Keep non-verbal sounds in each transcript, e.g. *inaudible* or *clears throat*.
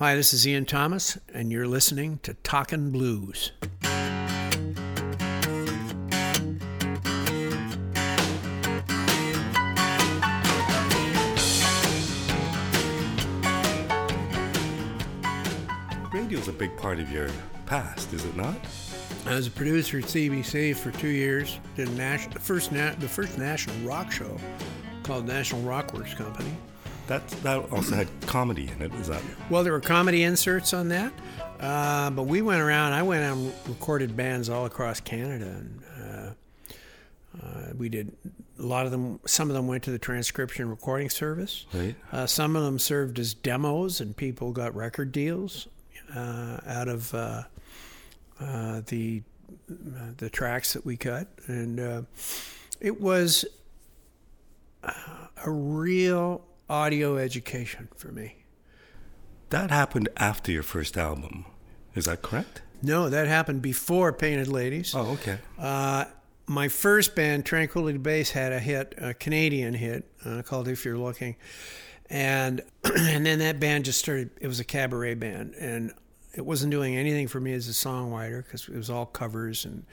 Hi, this is Ian Thomas, and you're listening to Talkin' Blues. Radio is a big part of your past, is it not? I was a producer at CBC for two years. Did a nation, the first na- the first national rock show called National Rockworks Company. That that also had comedy in it. Is that? Well, there were comedy inserts on that, uh, but we went around. I went and recorded bands all across Canada, and uh, uh, we did a lot of them. Some of them went to the transcription recording service. Right. Uh, some of them served as demos, and people got record deals uh, out of uh, uh, the the tracks that we cut, and uh, it was uh, a real audio education for me. That happened after your first album. Is that correct? No, that happened before Painted Ladies. Oh, okay. Uh, my first band, Tranquility Base, had a hit, a Canadian hit uh, called "If You're Looking," and *clears throat* and then that band just started. It was a cabaret band, and it wasn't doing anything for me as a songwriter because it was all covers, and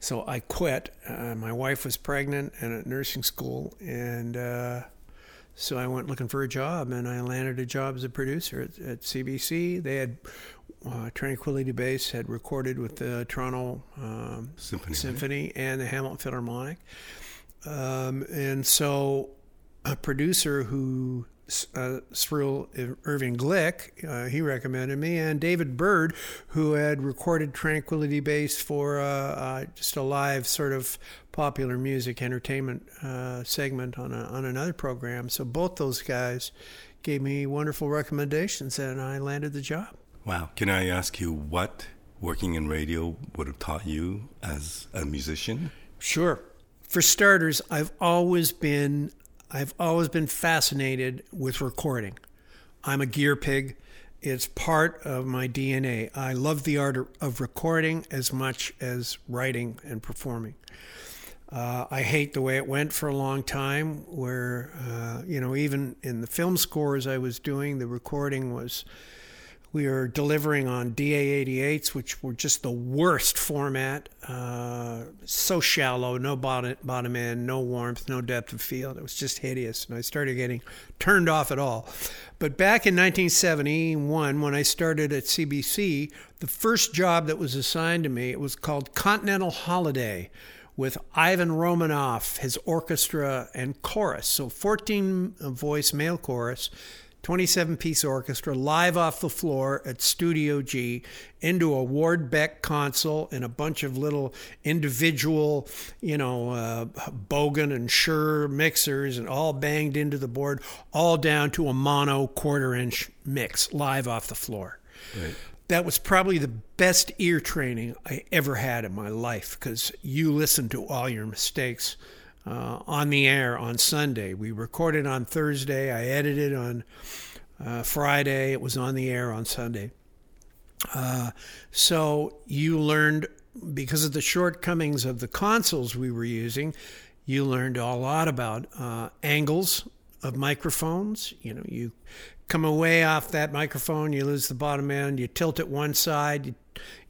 so I quit. Uh, my wife was pregnant and at nursing school, and uh, so I went looking for a job, and I landed a job as a producer at, at CBC. They had uh, Tranquility Base had recorded with the Toronto um, Symphony, right? And the Hamilton Philharmonic, um, and so a producer who uh, Cyril Irving Glick, uh, he recommended me, and David Bird, who had recorded Tranquility Base for uh, uh just a live sort of popular music entertainment uh, segment on a, on another program. So both those guys gave me wonderful recommendations, and I landed the job. Wow. Can I ask you what working in radio would have taught you as a musician? Sure. For starters, I've always been I've always been fascinated with recording. I'm a gear pig. It's part of my DNA. I love the art of recording as much as writing and performing. Uh, I hate the way it went for a long time, where, uh, you know, even in the film scores I was doing, the recording was we were delivering on DA88s, which were just the worst format. Uh, so shallow, no bottom, bottom end, no warmth, no depth of field. It was just hideous. And I started getting turned off at all. But back in 1971, when I started at CBC, the first job that was assigned to me, it was called Continental Holiday with Ivan Romanoff, his orchestra and chorus. So 14 voice male chorus 27 piece orchestra live off the floor at Studio G into a Ward Beck console and a bunch of little individual, you know, uh, Bogen and Shure mixers and all banged into the board, all down to a mono quarter inch mix live off the floor. Right. That was probably the best ear training I ever had in my life because you listen to all your mistakes uh, on the air on Sunday. We recorded on Thursday. I edited on uh, Friday. It was on the air on Sunday. Uh, so you learned because of the shortcomings of the consoles we were using. You learned a lot about uh, angles of microphones. You know, you come away off that microphone, you lose the bottom end. You tilt it one side. You,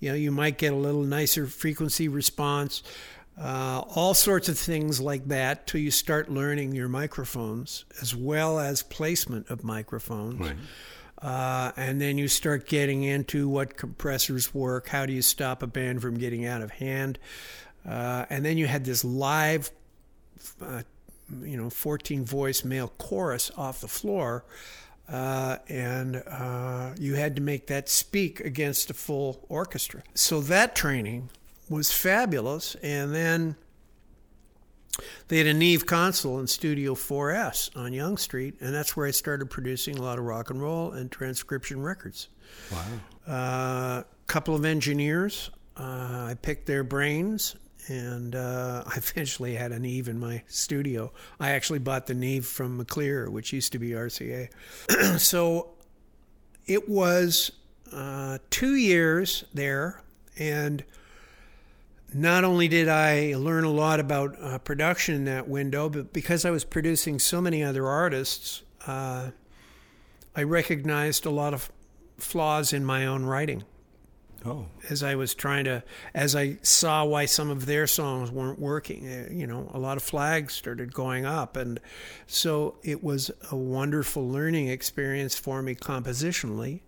you know, you might get a little nicer frequency response uh, all sorts of things like that till you start learning your microphones as well as placement of microphones. Right. Uh, and then you start getting into what compressors work, how do you stop a band from getting out of hand. Uh, and then you had this live, uh, you know, 14 voice male chorus off the floor. Uh, and uh, you had to make that speak against a full orchestra. So that training was fabulous. And then they had a Neve console in Studio 4S on Yonge Street, and that's where I started producing a lot of rock and roll and transcription records. Wow. A uh, couple of engineers, uh, I picked their brains, and uh, *laughs* I eventually had a Neve in my studio. I actually bought the Neve from McClear, which used to be RCA. *clears throat* so it was uh, two years there, and not only did I learn a lot about uh, production in that window, but because I was producing so many other artists, uh, I recognized a lot of flaws in my own writing Oh, as I was trying to, as I saw why some of their songs weren't working. uh, You know, a lot of flags started going up. And so it was a wonderful learning experience for me compositionally.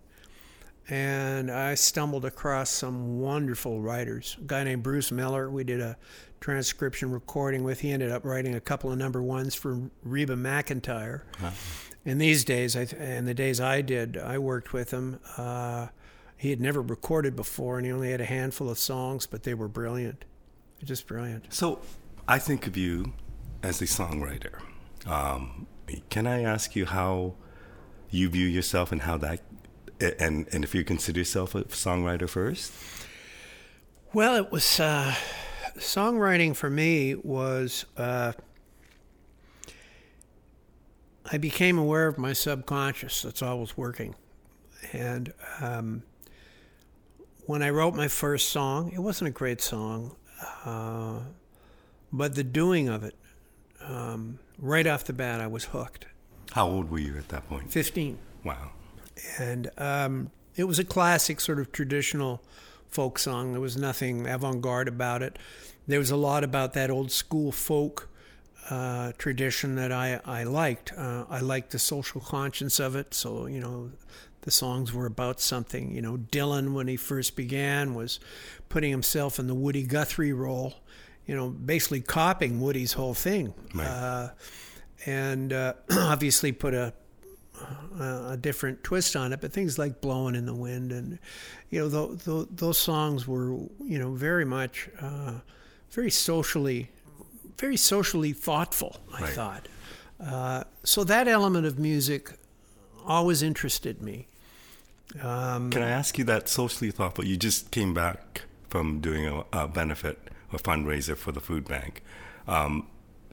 And I stumbled across some wonderful writers. A guy named Bruce Miller, we did a transcription recording with. He ended up writing a couple of number ones for Reba McEntire. In these days, I, in the days I did, I worked with him. Uh, he had never recorded before, and he only had a handful of songs, but they were brilliant, just brilliant. so I think of you as a songwriter. Um, can I ask you how you view yourself and how that, and and if you consider yourself a songwriter first? Well, it was uh, songwriting for me was. Uh, I became aware of my subconscious that's always working, and um, when I wrote my first song, it wasn't a great song, uh, but the doing of it, um, right off the bat, I was hooked. How old were you at that point? Fifteen. Wow. And um, it was a classic sort of traditional folk song. There was nothing avant-garde about it. There was a lot about that old school folk uh, tradition that I I liked. Uh, I liked the social conscience of it. So you know, the songs were about something. You know, Dylan when he first began was putting himself in the Woody Guthrie role. You know, basically copying Woody's whole thing. Right. Uh, and uh, *clears throat* obviously put a a different twist on it, but things like "Blowing in the Wind" and you know th- th- those songs were you know very much uh, very socially very socially thoughtful. I Right. thought uh, so that element of music always interested me. Um, Can I ask you that socially thoughtful? You just came back from doing a, a benefit or fundraiser for the food bank. Um,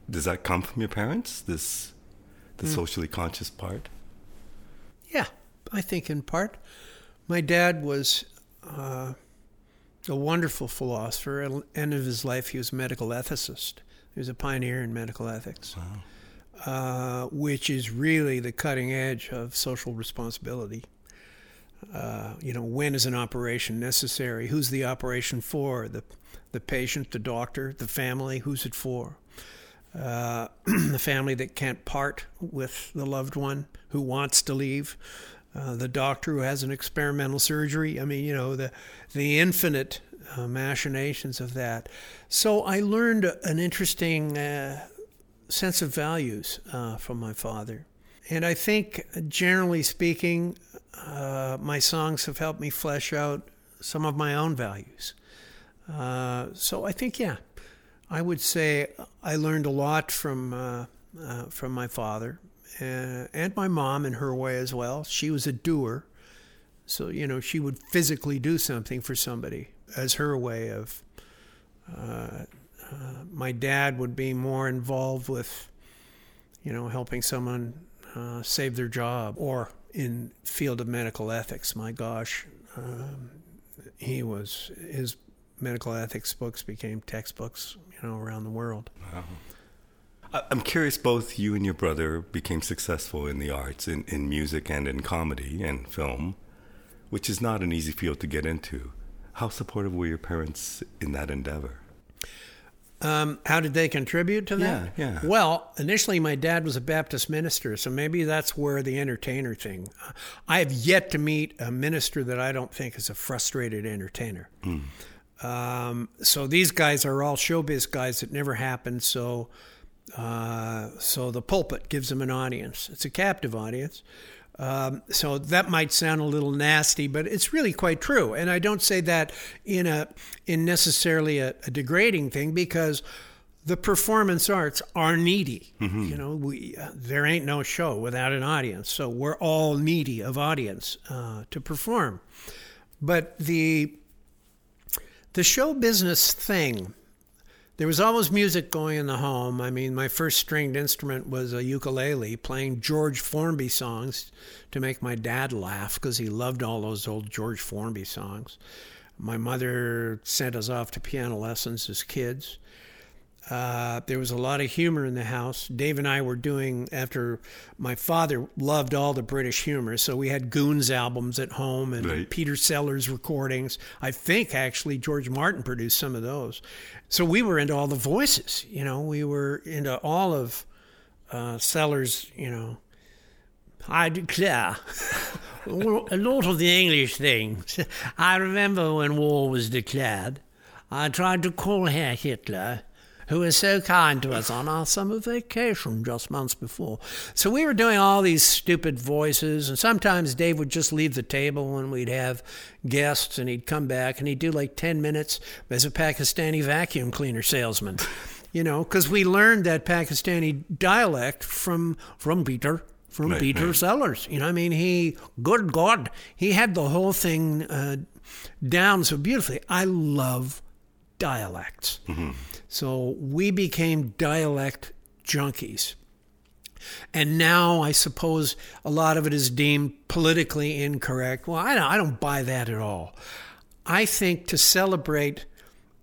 does that come from your parents? This the socially conscious part. I think in part. My dad was uh, a wonderful philosopher. At the end of his life, he was a medical ethicist. He was a pioneer in medical ethics, uh, which is really the cutting edge of social responsibility. Uh, you know, when is an operation necessary? Who's the operation for? The, the patient, the doctor, the family? Who's it for? uh, *clears throat* the family that can't part with the loved one who wants to leave, uh, the doctor who has an experimental surgery. I mean, you know, the the infinite uh, machinations of that. So I learned an interesting uh, sense of values uh, from my father, and I think, generally speaking, uh, my songs have helped me flesh out some of my own values. So I think, yeah, I would say I learned a lot from from my father uh, and my mom in her way as well. She was a doer, so you know she would physically do something for somebody as her way of. Uh, uh, my dad would be more involved with, you know, helping someone uh, save their job or in field of medical ethics. My gosh, um, he was his medical ethics books became textbooks, you know, around the world. I- I'm curious. Both you and your brother became successful in the arts, in, in music and in comedy and film, which is not an easy field to get into. How supportive were your parents in that endeavor? Um, how did they contribute to that? Yeah, yeah. Well, initially, my dad was a Baptist minister, so maybe that's where the entertainer thing. I have yet to meet a minister that I don't think is a frustrated entertainer. Um, so these guys are all showbiz guys that never happened. So, uh, so the pulpit gives them an audience. It's a captive audience. Um, so that might sound a little nasty, but it's really quite true. And I don't say that in a in necessarily a, a degrading thing because the performance arts are needy. You know, we uh, there ain't no show without an audience. So we're all needy of audience uh, to perform. But the the show business thing there was always music going in the home. I mean, my first stringed instrument was a ukulele, playing George Formby songs to make my dad laugh because he loved all those old George Formby songs. My mother sent us off to piano lessons as kids. Uh, there was a lot of humor in the house. Dave and I were doing after my father loved all the British humor, so we had Goons albums at home and Right. Peter Sellers recordings. I think actually George Martin produced some of those. So we were into all the voices. You know, we were into all of uh, Sellers. You know, I declare. *laughs* A lot of the English things. I remember when war was declared, I tried to call Herr Hitler, who was so kind to us on our summer vacation just months before. So we were doing all these stupid voices, and sometimes Dave would just leave the table when we'd have guests, and he'd come back and he'd do like 10 minutes as a Pakistani vacuum cleaner salesman. *laughs* You know, because we learned that Pakistani dialect from from Peter from Right, Peter right. Sellers. You know, I mean, he, good God, he had the whole thing uh, down so beautifully. I love dialects. So we became dialect junkies. And now I suppose a lot of it is deemed politically incorrect. Well, I don't, I don't buy that at all. I think to celebrate,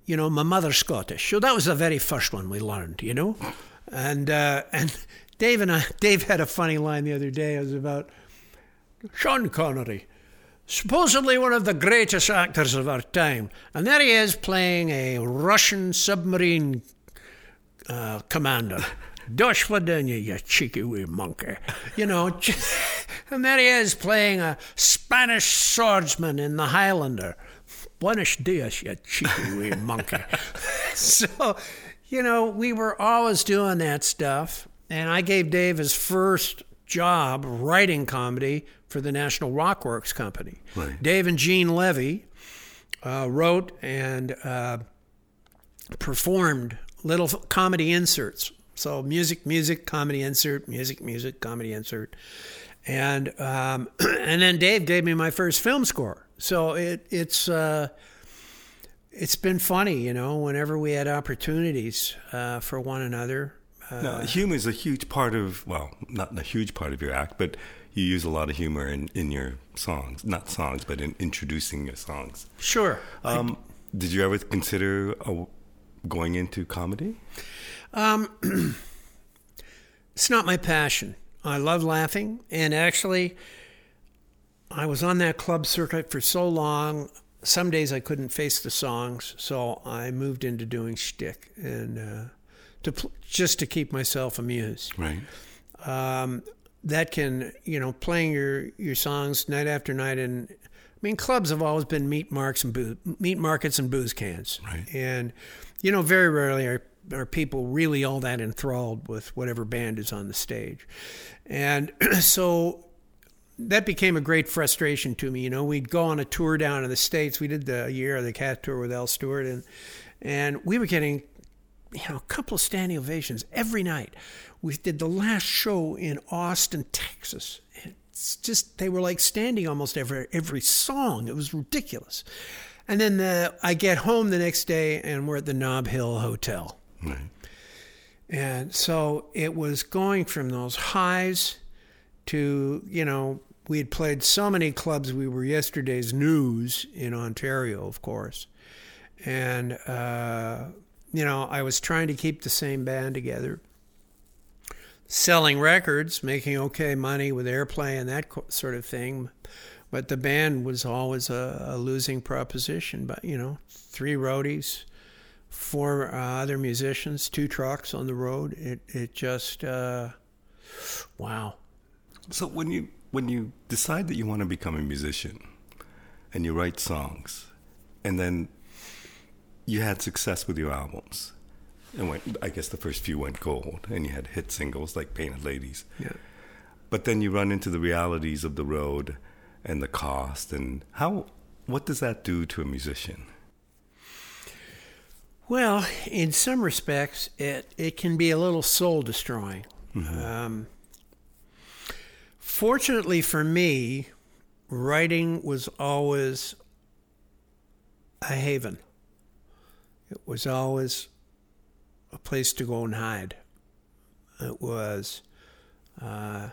you know, my mother's Scottish. So that was the very first one we learned, you know? And, uh, and Dave and I, *laughs* Dave had a funny line the other day. It was about Sean Connery, supposedly one of the greatest actors of our time. And there he is playing a Russian submarine uh, commander. *laughs* Dosh you, you cheeky wee monkey. You know, *laughs* and there he is playing a Spanish swordsman in the Highlander. Buenos dias, you cheeky wee *laughs* monkey. so, you know, we were always doing that stuff. And I gave Dave his first job writing comedy for the National Rockworks Company. Right. Dave and Gene Levy uh, wrote and uh, performed little comedy inserts. So music, music, comedy insert, music, music, comedy insert, and um, *clears throat* and then Dave gave me my first film score. So it it's uh, it's been funny, you know, whenever we had opportunities uh, for one another. Uh, Now, humor is a huge part of, well, not a huge part of your act, but you use a lot of humor in, in your songs. Not songs, but in introducing your songs. sure. Um, did you ever consider uh, going into comedy? *clears throat* It's not my passion. I love laughing, and actually, I was on that club circuit for so long. Some days I couldn't face the songs, so I moved into doing shtick and uh, to pl- just to keep myself amused. Right. Um, that can, you know, playing your your songs night after night, and I mean, clubs have always been meat marks and booze, meat markets and booze cans, Right. and you know, very rarely are are people really all that enthralled with whatever band is on the stage, and *clears throat* so that became a great frustration to me. You know, we'd go on a tour down in the states. We did the year of the cat tour with Al Stewart, and and we were getting you know, a couple of standing ovations every night. We did the last show in Austin, Texas. It's just they were like standing almost every every song. It was ridiculous. And then the, I get home the next day and we're at the Nob Hill Hotel. Right. And so it was going from those highs to, you know, we had played so many clubs. We were yesterday's news in Ontario, of course. And, uh, you know, I was trying to keep the same band together, selling records, making okay money with airplay and that sort of thing. But the band was always a, a losing proposition. But, you know, three roadies, four uh, other musicians, two trucks on the road. It it just uh, wow. So when you when you decide that you want to become a musician, and you write songs, and then you had success with your albums, and went, I guess the first few went gold, and you had hit singles like "Painted Ladies," Yeah. but then you run into the realities of the road and the cost, and how what does that do to a musician? Well, in some respects, it it can be a little soul destroying. Um, fortunately for me, writing was always a haven. It was always a place to go and hide. It was uh,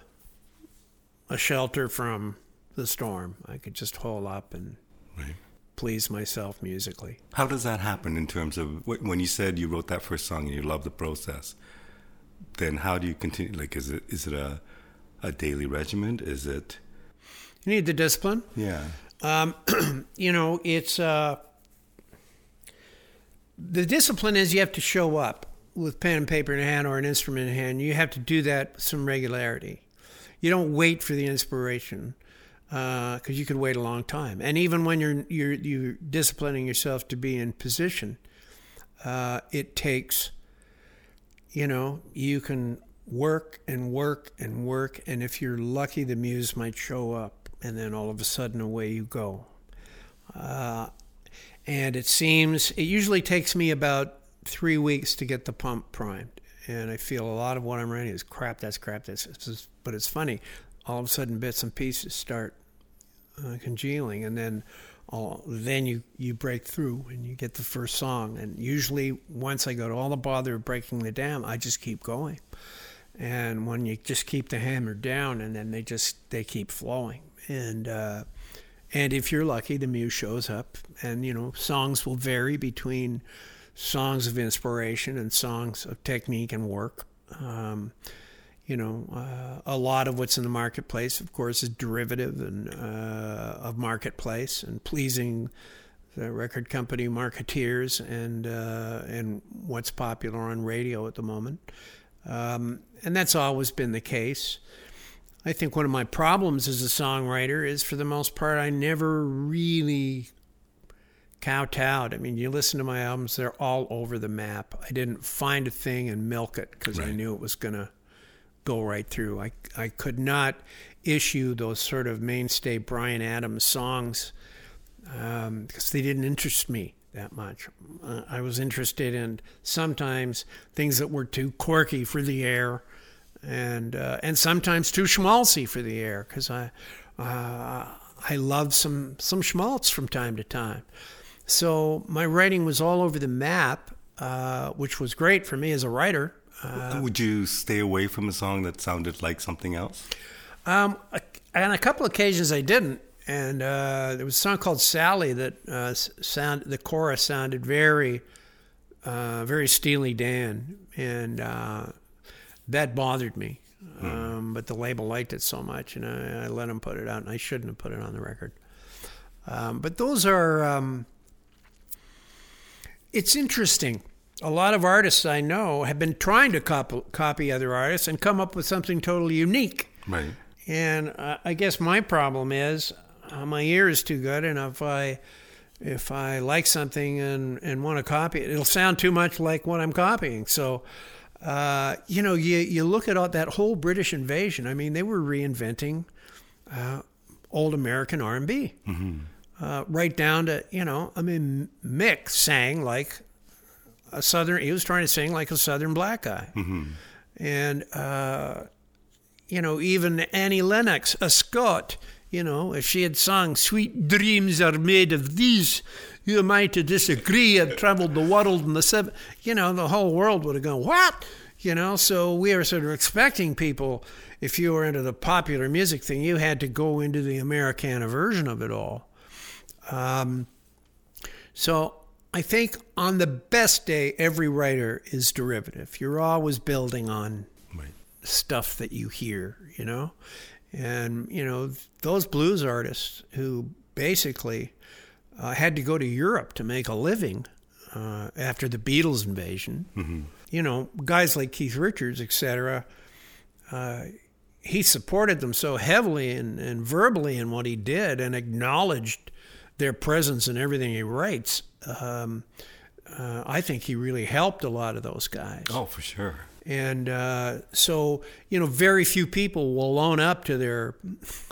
a shelter from the storm. I could just hole up and Right. please myself musically. How does that happen in terms of when you said you wrote that first song and you love the process? Then how do you continue? Like, is it is it a a daily regimen? Is it? You need the discipline. Yeah. Um, *clears throat* you know, it's uh, the discipline is you have to show up with pen and paper in hand or an instrument in hand. You have to do that with some regularity. You don't wait for the inspiration because uh, you could wait a long time. And even when you're you're you're disciplining yourself to be in position, uh, it takes. You know, you can work and work and work, and if you're lucky, the muse might show up, and then all of a sudden, away you go. Uh, and it seems it usually takes me about three weeks to get the pump primed. And I feel a lot of what I'm writing is crap. That's crap. That's, but it's funny. All of a sudden, bits and pieces start uh, congealing, and then all, then you, you break through and you get the first song. And usually, once I go to all the bother of breaking the dam, I just keep going. And when you just keep the hammer down, and then they just they keep flowing. And uh, and if you're lucky, the muse shows up. And you know, songs will vary between songs of inspiration and songs of technique and work. Um, you know, uh, a lot of what's in the marketplace, of course, is derivative and uh, of marketplace and pleasing the record company marketeers and uh, and what's popular on radio at the moment. Um, and that's always been the case. I think one of my problems as a songwriter is, for the most part, I never really kowtowed. I mean, you listen to my albums; they're all over the map. I didn't find a thing and milk it because right. I knew it was going to go right through. I, I could not issue those sort of mainstay Bryan Adams songs um, because they didn't interest me that much. Uh, I was interested in sometimes things that were too quirky for the air, and uh, and sometimes too schmaltzy for the air because I uh, I love some some schmaltz from time to time. So my writing was all over the map, uh, which was great for me as a writer uh, Would you stay away from a song that sounded like something else? Um, on a couple occasions, I didn't. And uh, there was a song called Sally that uh, sound the chorus sounded very, uh, very Steely Dan, and uh, that bothered me. Mm. Um, but the label liked it so much, and I, I, let them put it out, and I shouldn't have put it on the record. Um, but those are. Um, it's interesting a lot of artists I know have been trying to copy, copy other artists and come up with something totally unique. Right. And uh, I guess my problem is uh, my ear is too good, and if I if I like something and and want to copy it, it'll sound too much like what I'm copying. So. Uh, you know, you, you look at all, that whole British invasion. I mean, they were reinventing uh, old American R&B, mm-hmm. Uh, right down to you know. I mean, Mick sang like a southern. He was trying to sing like a southern black guy, mm-hmm. and uh, you know, even Annie Lennox, a Scot. You know, if she had sung "Sweet Dreams Are Made of These," you am I to disagree? I've traveled the world in the seven. You know, the whole world would have gone what? You know, so we are sort of expecting people. If you were into the popular music thing, you had to go into the Americana version of it all. Um, so I think on the best day, every writer is derivative. You're always building on right. stuff that you hear, you know? And, you know, those blues artists who basically uh, had to go to Europe to make a living uh, after the Beatles invasion, mm-hmm. you know, guys like Keith Richards, etc., uh, he supported them so heavily and, and verbally in what he did and acknowledged their presence in everything he writes um, uh, I think he really helped a lot of those guys. Oh, for sure. And uh, so, you know, very few people will own up to their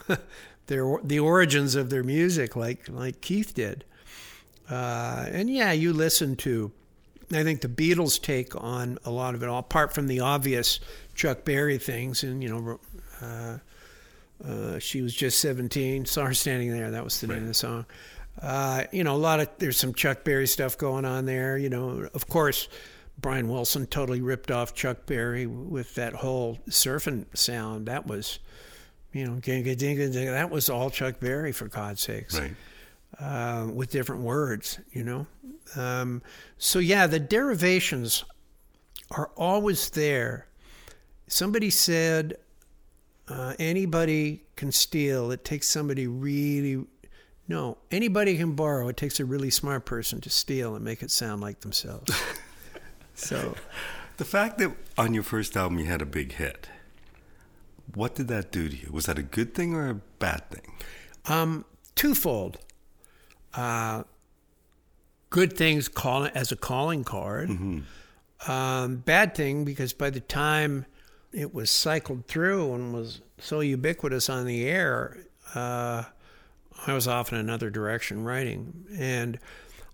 *laughs* their the origins of their music like like Keith did. Uh, and yeah, you listen to. I think the Beatles take on a lot of it, all, apart from the obvious Chuck Berry things, and you know, uh, uh, she was just seventeen. Saw her standing there. That was the right. name of the song. Uh, you know, a lot of there's some Chuck Berry stuff going on there. You know, of course, Brian Wilson totally ripped off Chuck Berry with that whole surfing sound. That was, you know, ginga dinga dinga. that was all Chuck Berry for God's sakes. Right. uh, with different words, you know. Um, so yeah, the derivations are always there. Somebody said uh, anybody can steal. It takes somebody really no, anybody can borrow. It takes a really smart person to steal and make it sound like themselves. *laughs* so, the fact that on your first album you had a big hit, what did that do to you? Was that a good thing or a bad thing? Um, twofold. Uh, good things call it as a calling card. Mm-hmm. Um, bad thing because by the time it was cycled through and was so ubiquitous on the air, uh, I was off in another direction writing. And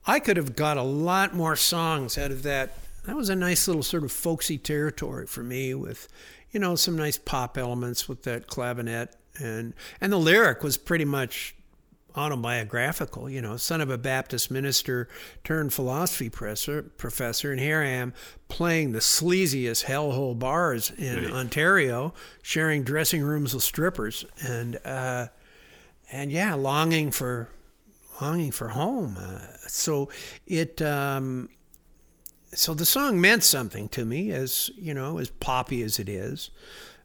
I could have got a lot more songs out of that. That was a nice little sort of folksy territory for me with, you know, some nice pop elements with that clavinet. And, and the lyric was pretty much autobiographical, you know, son of a Baptist minister turned philosophy professor, professor, and here I am playing the sleaziest hellhole bars in right. Ontario, sharing dressing rooms with strippers, and uh, and yeah, longing for longing for home. Uh, so it um, so the song meant something to me, as you know, as poppy as it is.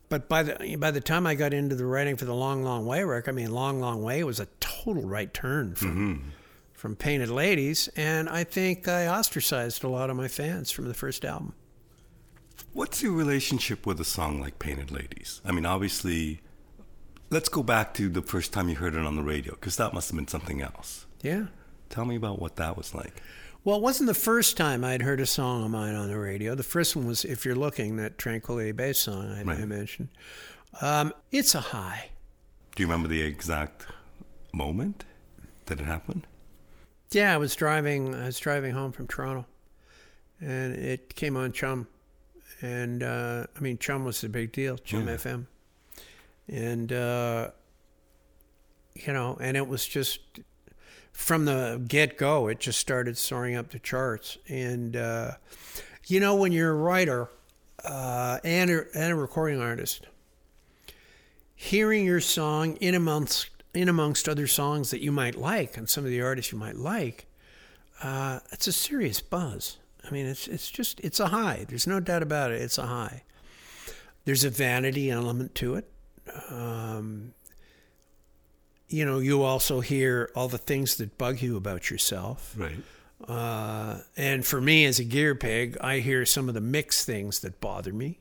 But by the by the time I got into the writing for the Long Long Way record, I mean, Long Long Way was a total right turn from mm-hmm. from Painted Ladies, and I think I ostracized a lot of my fans from the first album. What's your relationship with a song like Painted Ladies? I mean, obviously Let's go back to the first time you heard it on the radio, because that must have been something else. Yeah. Tell me about what that was like. Well, it wasn't the first time I'd heard a song of mine on the radio. The first one was "If You're Looking," that Tranquility Base song I, right. I mentioned. Um, it's a high. Do you remember the exact moment that it happened? Yeah, I was driving. I was driving home from Toronto, and it came on Chum, and uh, I mean Chum was a big deal. Chum yeah. FM and uh, you know, and it was just from the get go, it just started soaring up the charts. And uh, you know, when you're a writer uh, and a, and a recording artist, hearing your song in amongst in amongst other songs that you might like and some of the artists you might like, uh, it's a serious buzz. I mean, it's it's just it's a high. There's no doubt about it. It's a high. There's a vanity element to it um, you know, you also hear all the things that bug you about yourself. Right. Uh, and for me, as a gear pig, I hear some of the mix things that bother me.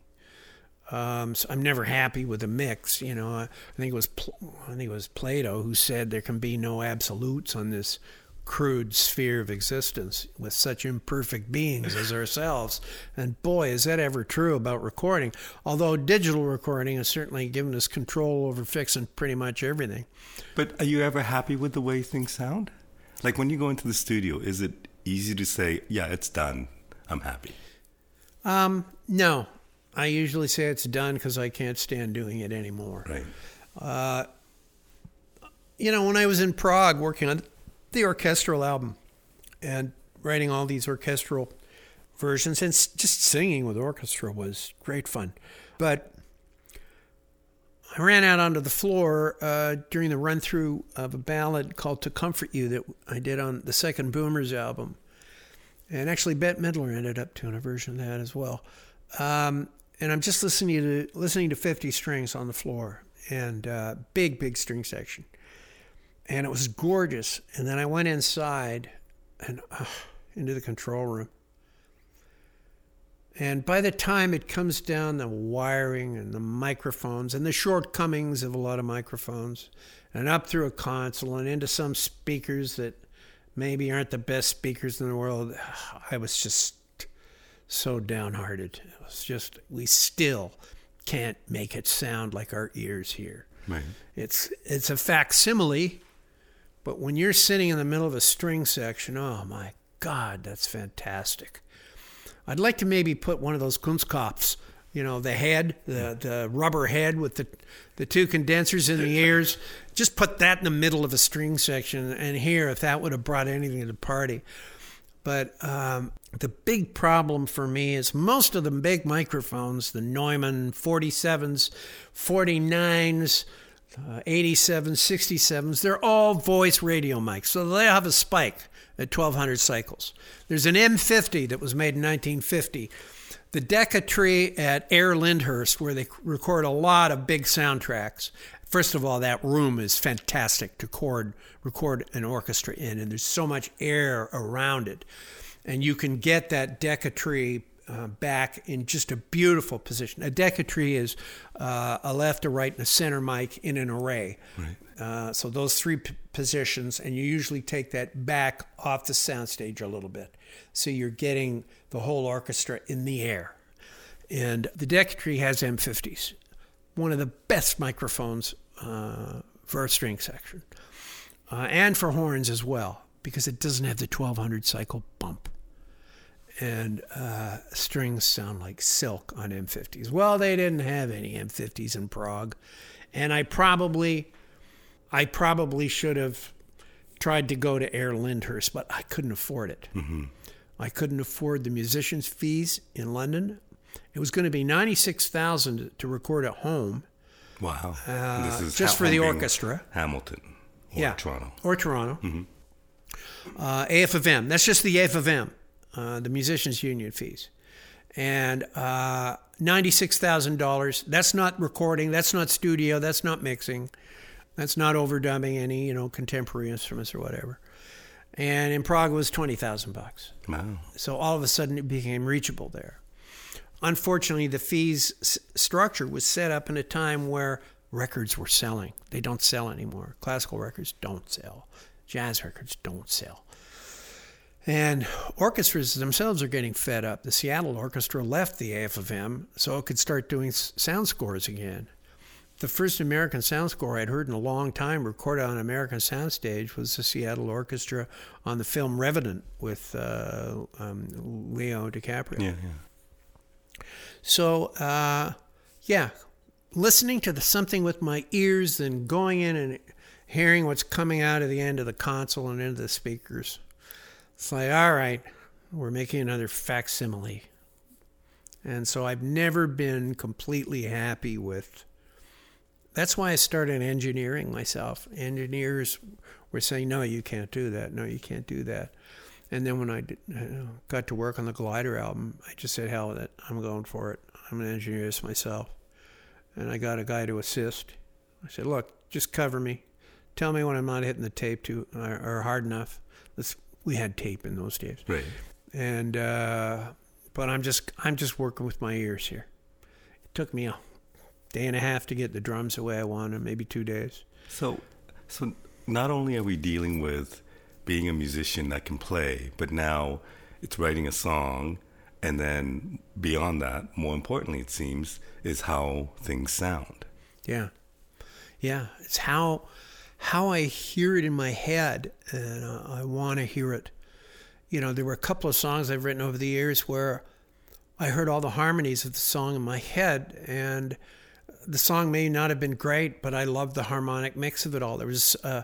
Um, so I'm never happy with a mix. You know, I think it was I think it was Plato who said there can be no absolutes on this crude sphere of existence with such imperfect beings as ourselves. And boy, is that ever true about recording. Although digital recording has certainly given us control over fixing pretty much everything. But are you ever happy with the way things sound? Like when you go into the studio, is it easy to say, yeah, it's done, I'm happy? Um, no. I usually say it's done because I can't stand doing it anymore. Right. Uh, you know, when I was in Prague working on the orchestral album and writing all these orchestral versions and just singing with orchestra was great fun. But I ran out onto the floor uh, during the run through of a ballad called To Comfort You that I did on the second Boomers album. And actually, Bette Midler ended up doing a version of that as well. Um, and I'm just listening to listening to 50 strings on the floor and uh, big, big string section and it was gorgeous. And then I went inside and uh, into the control room. And by the time it comes down the wiring and the microphones and the shortcomings of a lot of microphones, and up through a console and into some speakers that maybe aren't the best speakers in the world, I was just so downhearted. It was just, we still can't make it sound like our ears hear. Right. It's it's a facsimile but when you're sitting in the middle of a string section, oh my God, that's fantastic. I'd like to maybe put one of those Kunstkopfs, you know, the head, the, the rubber head with the, the two condensers in the ears. Just put that in the middle of a string section and hear if that would have brought anything to the party. But um, the big problem for me is most of the big microphones, the Neumann 47s, 49s, uh, 87s, 67s. They're all voice radio mics, so they have a spike at 1200 cycles. There's an M50 that was made in 1950. The Decca Tree at Air Lyndhurst, where they record a lot of big soundtracks. First of all, that room is fantastic to record, record an orchestra in, and there's so much air around it. And you can get that Decca Tree uh, back in just a beautiful position. A Decca tree is uh, a left, a right, and a center mic in an array. Right. Uh, so those three p- positions, and you usually take that back off the soundstage a little bit, so you're getting the whole orchestra in the air. And the Decca tree has M50s, one of the best microphones uh, for a string section, uh, and for horns as well, because it doesn't have the 1200 cycle bump and uh, strings sound like silk on M50s. Well, they didn't have any M50s in Prague, and I probably, I probably should have tried to go to Air Lyndhurst, but I couldn't afford it. Mm-hmm. I couldn't afford the musicians' fees in London. It was going to be ninety-six thousand to record at home. Wow. Uh, this is just for the orchestra. Hamilton or yeah, Toronto. or Toronto. Uh, AF of M. That's just the AF of M, uh, the musicians' union fees, and uh, ninety-six thousand dollars. That's not recording. That's not studio. That's not mixing. That's not overdubbing any you know contemporary instruments or whatever. And in Prague it was twenty thousand bucks. Wow. So all of a sudden it became reachable there. Unfortunately, the fees s- structure was set up in a time where records were selling. They don't sell anymore. Classical records don't sell. Jazz records don't sell. And orchestras themselves are getting fed up. The Seattle Orchestra left the AFM so it could start doing sound scores again. The first American sound score I'd heard in a long time recorded on an American soundstage was the Seattle Orchestra on the film Revenant with uh, um, Leo DiCaprio. Yeah, yeah. So, uh, yeah, listening to the, something with my ears, then going in and hearing what's coming out of the end of the console and into the speakers. It's like, all right, we're making another facsimile. And so I've never been completely happy with. That's why I started engineering myself. Engineers were saying, no, you can't do that. No, you can't do that. And then when I did, uh, got to work on the Glider album, I just said, hell with it. I'm going for it. I'm to engineer this myself. And I got a guy to assist. I said, look, just cover me. Tell me when I'm not hitting the tape too or, or hard enough. Let's, we had tape in those days. Right. And uh, but I'm just I'm just working with my ears here. It took me a day and a half to get the drums the way I wanted, maybe two days. So, so not only are we dealing with being a musician that can play, but now it's writing a song, and then beyond that, more importantly, it seems, is how things sound. Yeah, yeah. It's how how I hear it in my head, and uh, I want to hear it. You know, there were a couple of songs I've written over the years where I heard all the harmonies of the song in my head, and the song may not have been great, but I loved the harmonic mix of it all. There was uh,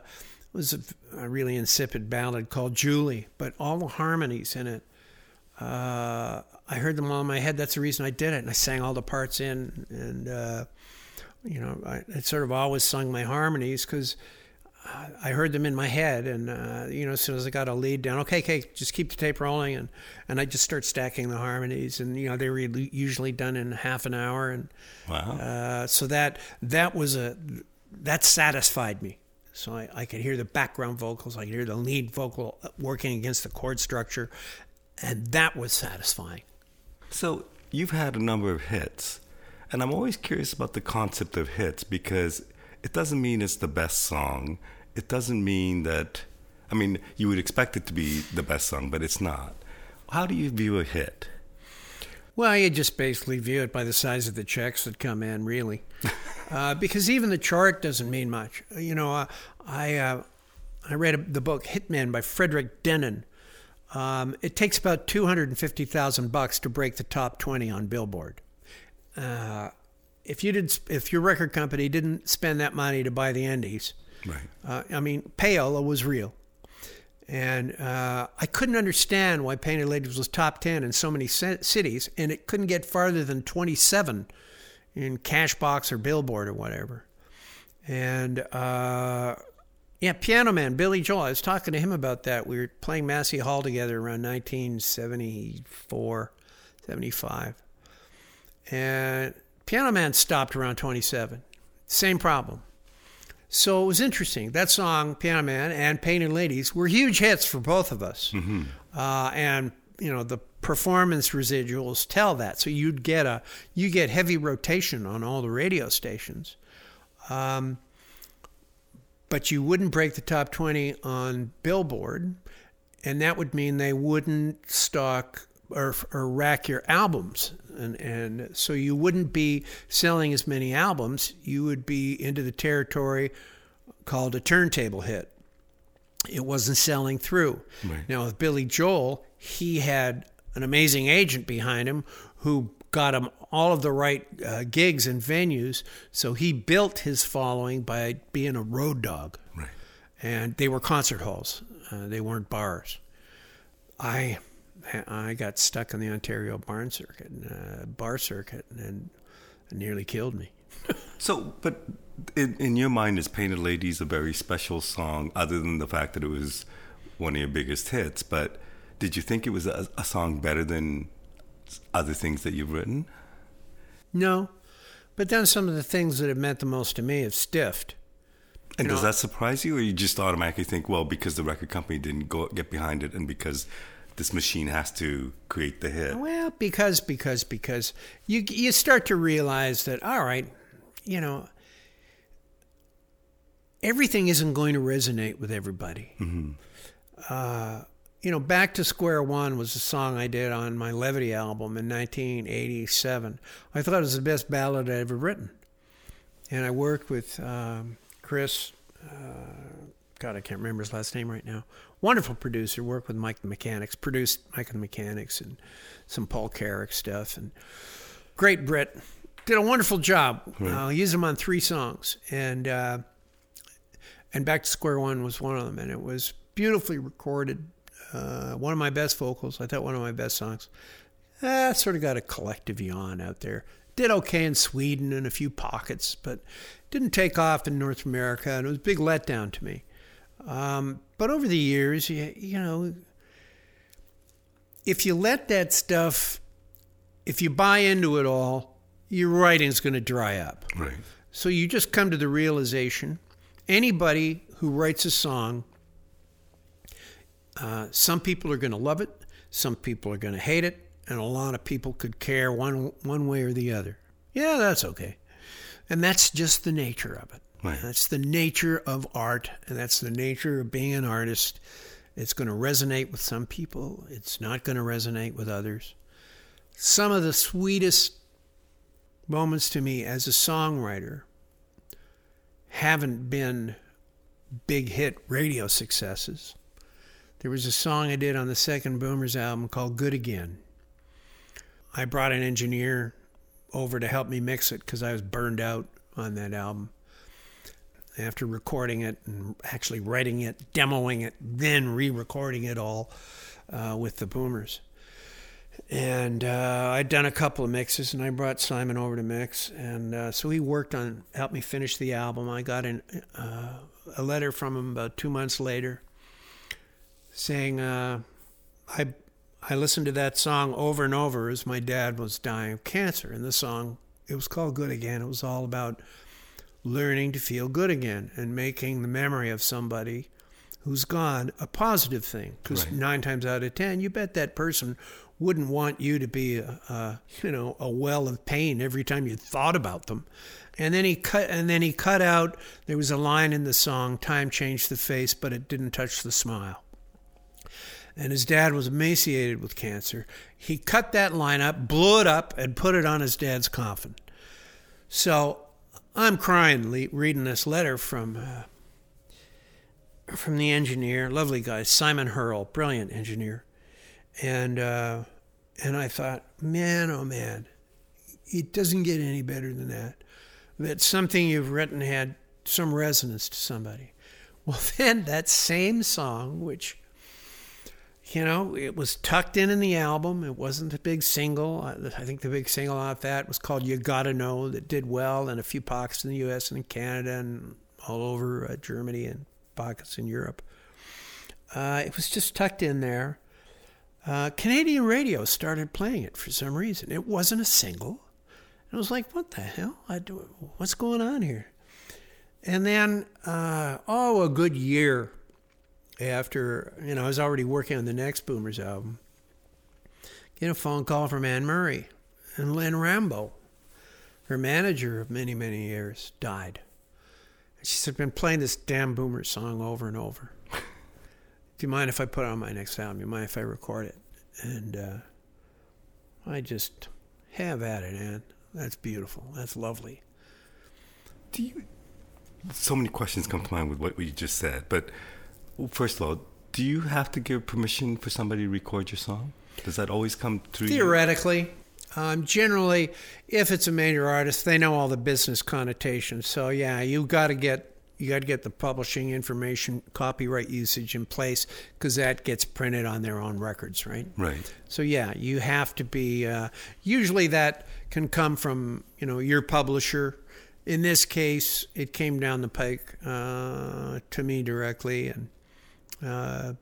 was a, a really insipid ballad called Julie, but all the harmonies in it. Uh, I heard them all in my head. That's the reason I did it, and I sang all the parts in, and uh, you know, I, I sort of always sung my harmonies because I heard them in my head, and uh, you know, as soon as I got a lead down, okay, okay, just keep the tape rolling, and and I just start stacking the harmonies, and you know, they were usually done in half an hour, and Wow. uh, so that that was a that satisfied me. So I, I could hear the background vocals, I could hear the lead vocal working against the chord structure, and that was satisfying. So you've had a number of hits, and I'm always curious about the concept of hits because it doesn't mean it's the best song. It doesn't mean that. I mean, you would expect it to be the best song, but it's not. How do you view a hit? Well, you just basically view it by the size of the checks that come in, really, *laughs* uh, because even the chart doesn't mean much. You know, uh, I uh, I read a, the book Hit Men by Fredric Dannen. Um, it takes about two hundred and fifty thousand bucks to break the top twenty on Billboard. Uh, if you did, if your record company didn't spend that money to buy the Indies, Right. uh, I mean, payola was real. And uh, I couldn't understand why Painted Ladies was top 10 in so many ci- cities, and it couldn't get farther than 27 in Cashbox or Billboard or whatever. And uh, yeah, Piano Man, Billy Joel. I was talking to him about that. We were playing Massey Hall together around 1974, 75. And Piano Man stopped around 27. Same problem. So it was interesting. That song, Piano Man and Painted Ladies, were huge hits for both of us. Mm-hmm. Uh, and you know the performance residuals tell that. So you'd get a you get heavy rotation on all the radio stations. Um, but you wouldn't break the top 20 on Billboard, and that would mean they wouldn't stock or, or rack your albums. And, and so you wouldn't be selling as many albums. You would be into the territory called a turntable hit. It wasn't selling through. Right. Now, with Billy Joel, he had an amazing agent behind him who got him all of the right uh, gigs and venues. So he built his following by being a road dog. Right. And they were concert halls, uh, they weren't bars. I I got stuck on the Ontario barn circuit, uh, bar circuit, and it nearly killed me. *laughs* So, but in, in your mind, is Painted Ladies a very special song, other than the fact that it was one of your biggest hits? But did you think it was a, a song better than other things that you've written? No, but then some of the things that have meant the most to me have stiffed. And You does know- that surprise you, or you just automatically think, well, because the record company didn't go get behind it, and because this machine has to create the hit? Well, because because because you you start to realize that all right, you know, everything isn't going to resonate with everybody. Uh, you know, Back to Square One was a song I did on my Levity album in 1987. I thought it was the best ballad I'd ever written, and I worked with um, Chris. Uh, God, I can't remember his last name right now. Wonderful producer. Worked with Mike the Mechanics. Produced Mike the Mechanics and some Paul Carrack stuff. And great Brit. Did a wonderful job. Uh, used him on three songs. And uh, and Back to Square One was one of them. And it was beautifully recorded. Uh, one of my best vocals. I thought one of my best songs. Uh, sort of got a collective yawn out there. Did okay in Sweden and a few pockets, but didn't take off in North America, and it was a big letdown to me. Um, but over the years, you, you know, if you let that stuff, if you buy into it all, your writing's going to dry up. Right. So you just come to the realization anybody who writes a song, uh, some people are going to love it, some people are going to hate it, and a lot of people could care one one way or the other. Yeah, that's okay. And that's just the nature of it. Right. That's the nature of art, and that's the nature of being an artist. It's going to resonate with some people, it's not going to resonate with others. Some of the sweetest moments to me as a songwriter haven't been big hit radio successes. There was a song I did on the second Boomers album called Good Again. I brought an engineer over to help me mix it because I was burned out on that album. After recording it and actually writing it, demoing it, then re recording it all uh, with the Boomers. And uh, I'd done a couple of mixes, and I brought Simon over to mix, and uh, so he worked on helped me finish the album. I got an, uh, a letter from him about two months later, saying, uh, "I I listened to that song over and over as my dad was dying of cancer, and the song it was called Good Again. It was all about learning to feel good again and making the memory of somebody." Who's gone a positive thing? Because Right. nine times out of ten, you bet that person wouldn't want you to be a, a you know a well of pain every time you thought about them. And then he cut and then he cut out there was a line in the song time changed the face but it didn't touch the smile. And his dad was emaciated with cancer. He cut that line up, blew it up and put it on his dad's coffin. So I'm crying le- reading this letter from uh, from the engineer, lovely guy, Simon Hurl, brilliant engineer. And uh, and I thought, man, oh man, it doesn't get any better than that. That something you've written had some resonance to somebody. *laughs* Well, then that same song, which you know, it was tucked in in the album. It wasn't a big single. I, think the big single off that was called "You Gotta Know" that did well in a few pockets in the U.S. and in Canada and all over uh, Germany and pockets in Europe. Uh, it was just tucked in there. Uh, Canadian radio started playing it for some reason. It wasn't a single. I was like, what the hell? Do, what's going on here? And then, uh, oh, a good year after, you know, I was already working on the next Boomers album, get a phone call from Anne Murray and Lynn Rambeau, her manager of many, many years, died. She said, been playing this damn Boomer song over and over. Do you mind if I put it on my next album? Do you mind if I record it? And uh, I just have at it, Anne. That's beautiful. That's lovely. Do you? So many questions come to mind with what you just said, but first of all, do you have to give permission for somebody to record your song? Does that always come through? Theoretically, um, generally, if it's a major artist, they know all the business connotations. So yeah, you got to get you got to get the publishing information, copyright usage in place because that gets printed on their own records, right? Right. So yeah, you have to be. Uh, usually, that can come from you know your publisher. In this case, it came down the pike uh, to me directly, and uh,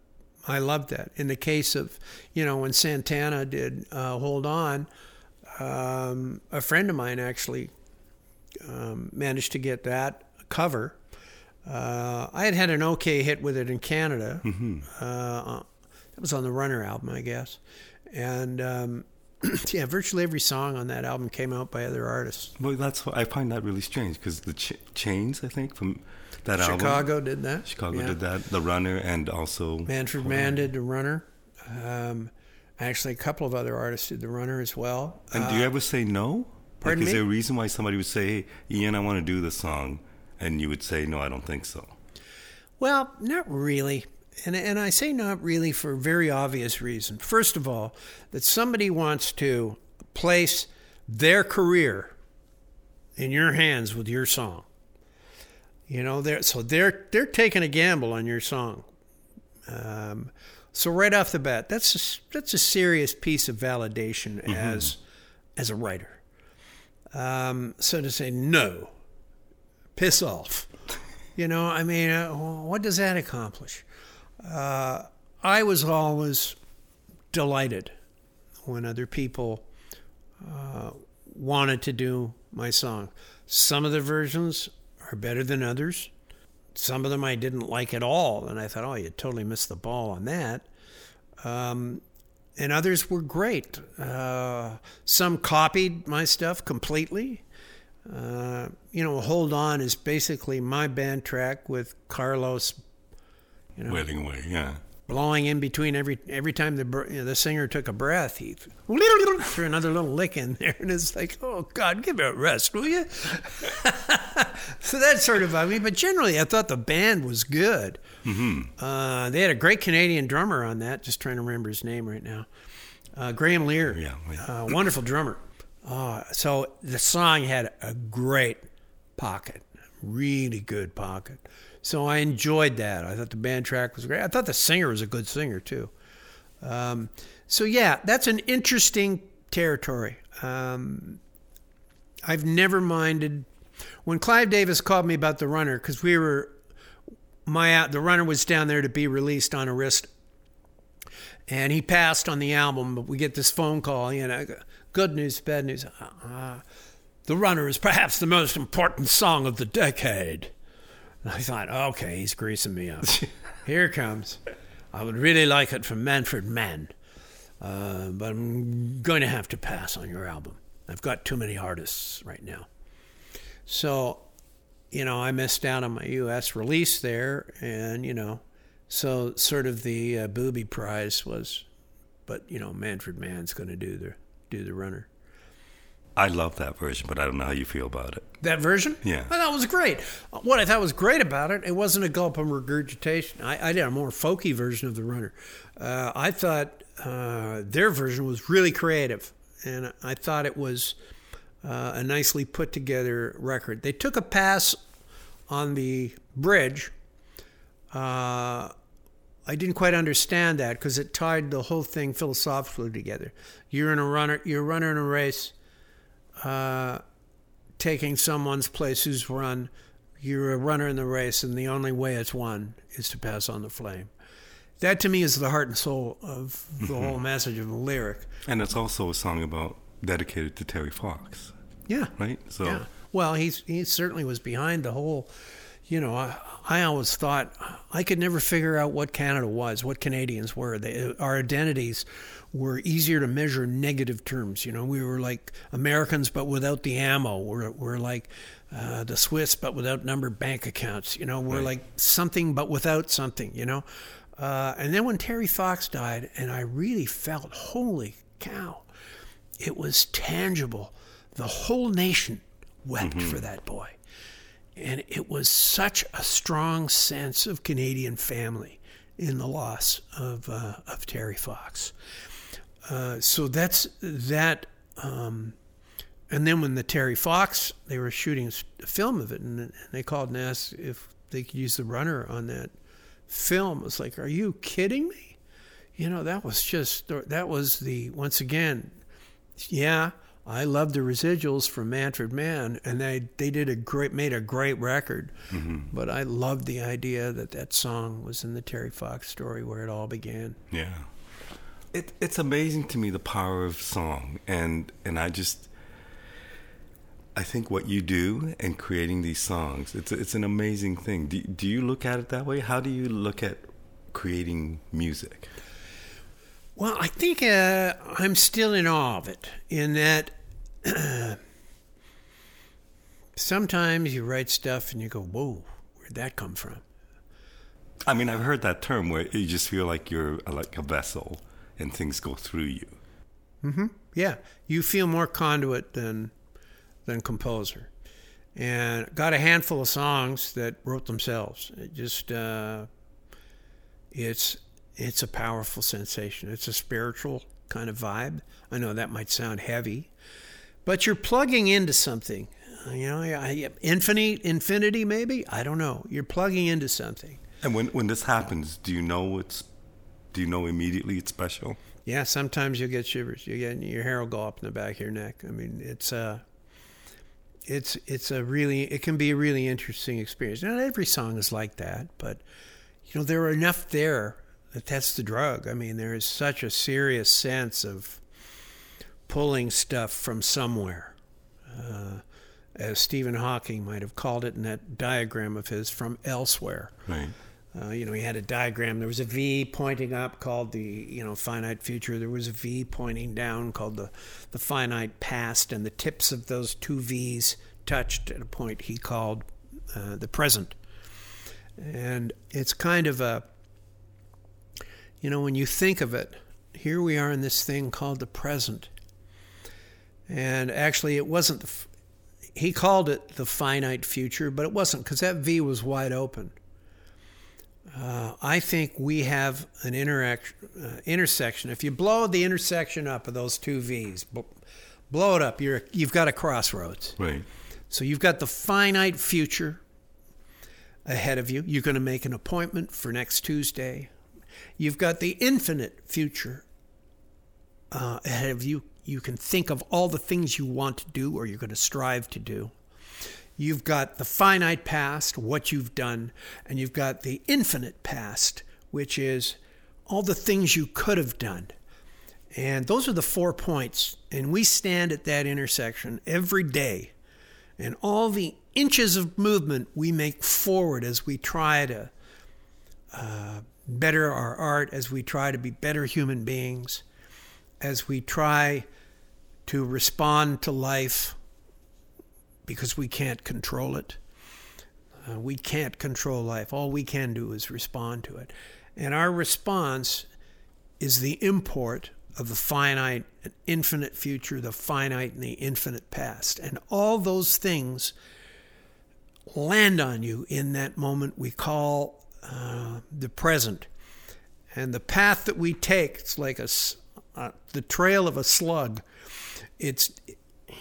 I loved that. In the case of you know when Santana did uh, "Hold On," um, a friend of mine actually um, managed to get that cover uh, I had had an okay hit with it in Canada. Mm-hmm. Uh, that was on the Runner album, I guess. And um, *clears throat* yeah, virtually every song on that album came out by other artists. Well, that's I find that really strange because the Ch- Chains, I think, from that Chicago album. Chicago did that. Chicago yeah. did that. The Runner and also Manfred Mann did the Runner. Um, actually, a couple of other artists did the Runner as well. And uh, do you uh, ever say no? Pardon like, me? Is there a reason why somebody would say, hey, "Ian, I want to do this song"? And you would say, no, I don't think so. Well, not really. And, and I say not really for a very obvious reason. First of all, that somebody wants to place their career in your hands with your song. You know, they're, so they're they're taking a gamble on your song. Um, so right off the bat, that's a, that's a serious piece of validation mm-hmm. as as a writer. Um, so to say no, piss off. You know, I mean, uh, what does that accomplish? Uh, I was always delighted when other people uh, wanted to do my song. Some of the versions are better than others. Some of them I didn't like at all, and I thought, oh, you totally missed the ball on that. Um, and others were great. Uh, some copied my stuff completely. Uh, you know, Hold On is basically my band track with Carlos, you know, wailing away, yeah, blowing in between every every time the you know, the singer took a breath, he *laughs* threw another little lick in there, and it's like, oh God, give it a rest, will you? *laughs* so that's sort of I mean, but generally, I thought the band was good. Mm-hmm. Uh, they had a great Canadian drummer on that. Just trying to remember his name right now. Uh, Graham Lear, yeah, yeah. Uh, wonderful drummer. Uh, so the song had a great pocket, really good pocket. So I enjoyed that. I thought the band track was great. I thought the singer was a good singer too. Um, so yeah, that's an interesting territory. Um, I've never minded when Clive Davis called me about the runner because we were my the runner was down there to be released on Arista, and he passed on the album. But we get this phone call, you know, good news, bad news. Uh, the Runner is perhaps the most important song of the decade. And I thought, okay, he's greasing me up. *laughs* Here comes. I would really like it from Manfred Mann, uh, but I'm going to have to pass on your album. I've got too many artists right now. So, you know, I missed out on my U.S. release there, and, you know, so sort of the uh, booby prize was, but, you know, Manfred Mann's going to do the do the runner. I love that version, but I don't know how you feel about it. That version? Yeah. I thought it was great. What I thought was great about it, it wasn't a gulp of regurgitation. I, I did a more folky version of the runner. Uh, I thought uh, their version was really creative, and I thought it was uh, a nicely put together record. They took a pass on the bridge, uh, I didn't quite understand that because it tied the whole thing philosophically together. You're in a runner, you're a runner in a race, uh, taking someone's place who's run. You're a runner in the race, and the only way it's won is to pass on the flame. That to me is the heart and soul of the whole message of the lyric. And it's also a song about dedicated to Terry Fox, Yeah. right? So Yeah. Well, he's he certainly was behind the whole. You know, I, I always thought I could never figure out what Canada was, what Canadians were. They, our identities were easier to measure in negative terms. You know, we were like Americans, but without the ammo. We're, we're like uh, the Swiss, but without numbered bank accounts. You know, we're Right. like something, but without something. You know, uh, and then when Terry Fox died, and I really felt, holy cow, it was tangible. The whole nation wept for that boy. And it was such a strong sense of Canadian family in the loss of, uh, of Terry Fox. Uh, so that's that. Um, and then when the Terry Fox, they were shooting a film of it, and, and they called and asked if they could use the runner on that film. It was like, are you kidding me? You know, that was just, that was the, once again, yeah, I love the residuals from Manfred Mann, and they, they did a great, made a great record. But I loved the idea that that song was in the Terry Fox story where it all began. Yeah. It, it's amazing to me the power of song and and I just I think what you do in creating these songs it's it's an amazing thing. Do, do you look at it that way? How do you look at creating music? Well, I think uh, I'm still in awe of it, in that *clears throat* sometimes you write stuff and you go, whoa, where'd that come from? I mean, I've heard that term where you just feel like you're like a vessel and things go through you. Yeah, you feel more conduit than than composer, and got a handful of songs that wrote themselves. It just uh, it's it's a powerful sensation. It's a spiritual kind of vibe. I know that might sound heavy, but you're plugging into something. You know, I- infinity, infinity, maybe. I don't know. You're plugging into something. And when when this happens, do you know it's do you know immediately it's special? Yeah, sometimes you'll get shivers. You get your hair will go up in the back of your neck. I mean, it's a, it's it's a really it can be a really interesting experience. Not every song is like that, but you know there are enough there that that's the drug. I mean, there is such a serious sense of pulling stuff from somewhere, uh, as Stephen Hawking might have called it in that diagram of his, from elsewhere. Right. Uh, you know, he had a diagram. There was a V pointing up called the, you know, finite future. There was a V pointing down called the, the finite past. And the tips of those two V's touched at a point he called uh, the present. And it's kind of a, you know, when you think of it, here we are in this thing called the present. And actually, it wasn't the, he called it the finite future, but it wasn't because that V was wide open. Uh, I think we have an uh, intersection. If you blow the intersection up of those two V's, bl- blow it up, you're, you've got a crossroads. Right. So you've got the finite future ahead of you. You're going to make an appointment for next Tuesday. You've got the infinite future uh, ahead of you. You can think of all the things you want to do or you're going to strive to do. You've got the finite past, what you've done, and you've got the infinite past, which is all the things you could have done. And those are the four points. And we stand at that intersection every day. And all the inches of movement we make forward as we try to uh, better our art, as we try to be better human beings, as we try to respond to life because we can't control it. Uh, we can't control life. All we can do is respond to it. And our response is the import of the finite and infinite future, the finite and the infinite past. And all those things land on you in that moment we call uh, the present. And the path that we take, it's like a, uh, the trail of a slug. It's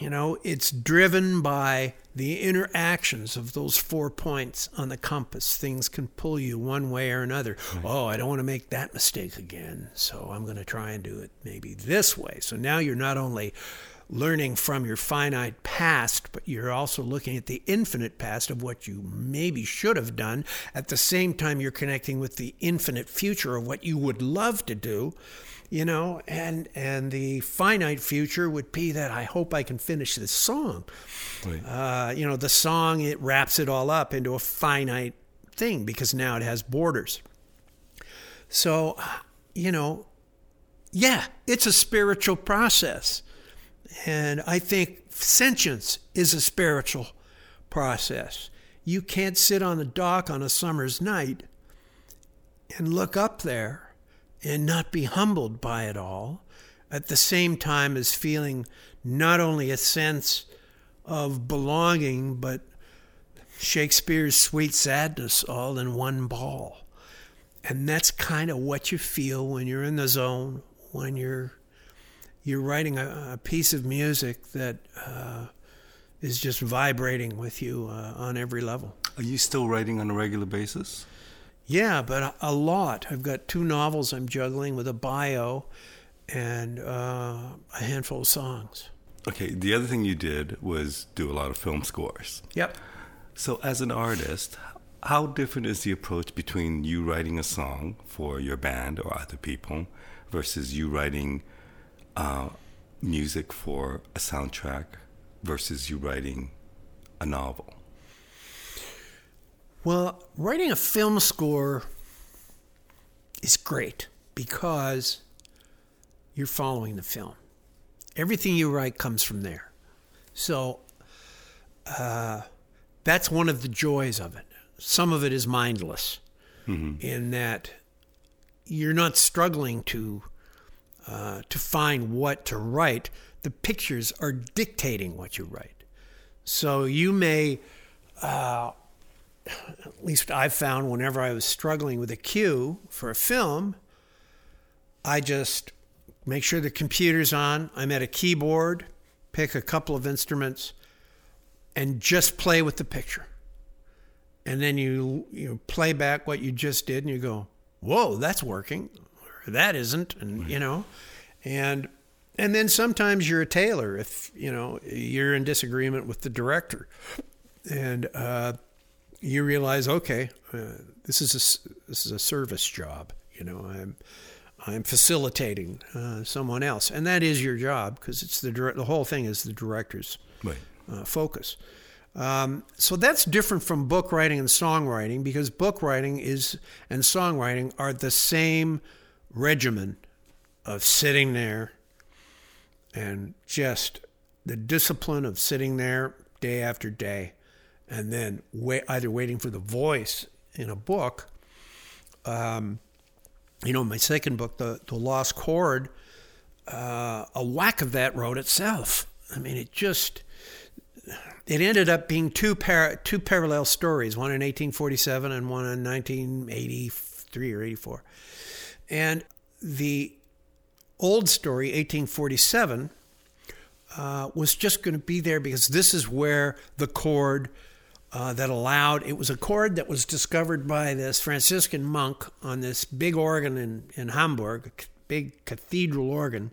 You know, it's driven by the interactions of those four points on the compass. Things can pull you one way or another. Right. Oh, I don't want to make that mistake again. So I'm going to try and do it maybe this way. So now you're not only learning from your finite past, but you're also looking at the infinite past of what you maybe should have done. At the same time, you're connecting with the infinite future of what you would love to do you know and and the finite future would be that i hope i can finish this song. Right. uh, you know the song it wraps it all up into a finite thing because now it has borders. So you know yeah it's a spiritual process. And i think sentience is a spiritual process. You can't sit on the dock on a summer's night and look up there and not be humbled by it all, at the same time as feeling not only a sense of belonging, but Shakespeare's sweet sadness all in one ball. And that's kind of what you feel when you're in the zone, when you're you're writing a, a piece of music that uh, is just vibrating with you uh, on every level. Are you still writing on a regular basis? Yeah, but a lot. I've got two novels I'm juggling with a bio and uh, a handful of songs. Okay, the other thing you did was do a lot of film scores. Yep. So, as an artist, how different is the approach between you writing a song for your band or other people versus you writing uh, music for a soundtrack versus you writing a novel? Well, writing a film score is great because you're following the film. Everything you write comes from there. So uh, that's one of the joys of it. Some of it is mindless mm-hmm. in that you're not struggling to uh, to find what to write. The pictures are dictating what you write. So you may uh, at least I've found whenever I was struggling with a cue for a film, I just make sure the computer's on. I'm at a keyboard, pick a couple of instruments, and just play with the picture. And then you you play back what you just did, and you go, "Whoa, that's working," or "That isn't," and you know, and and then sometimes you're a tailor if you know you're in disagreement with the director, and uh, you realize, okay, uh, this is a this is a service job. You know, I'm I'm facilitating uh, someone else, and that is your job because it's the the whole thing is the director's right. uh, focus. Um, so that's different from book writing and songwriting because book writing is and songwriting are the same regimen of sitting there and just the discipline of sitting there day after day and then wait, either waiting for the voice in a book. Um, you know, my second book, the the Lost Chord, uh, a whack of that wrote itself. I mean, it just it ended up being two par- two parallel stories, one in 1847 and one in 1983 or 84. And the old story, 1847, uh, was just going to be there because this is where the chord uh, that allowed it was a chord that was discovered by this Franciscan monk on this big organ in, in Hamburg, a big cathedral organ.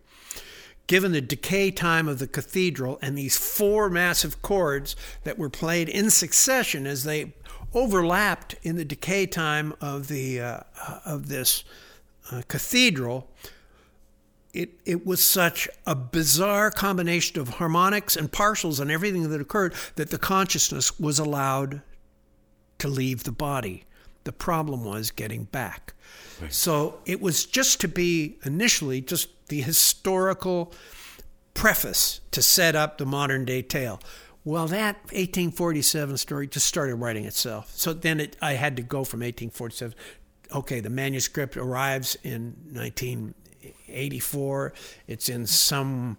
Given the decay time of the cathedral and these four massive chords that were played in succession as they overlapped in the decay time of the uh, of this uh, cathedral, it, it was such a bizarre combination of harmonics and partials and everything that occurred that the consciousness was allowed to leave the body. The problem was getting back. Right. So it was just to be initially just the historical preface to set up the modern day tale. Well, that 1847 story just started writing itself. So then it, I had to go from 1847. Okay, the manuscript arrives in 19 84. It's in some.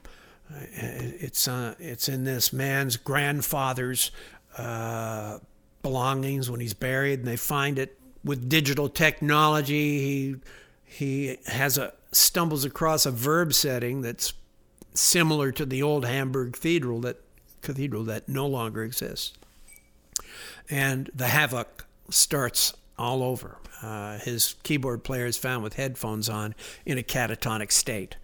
Uh, it's uh, it's in this man's grandfather's uh, belongings when he's buried, and they find it with digital technology. He he has a stumbles across a verb setting that's similar to the old Hamburg Cathedral that cathedral that no longer exists. And the havoc starts all over. Uh, his keyboard player is found with headphones on in a catatonic state.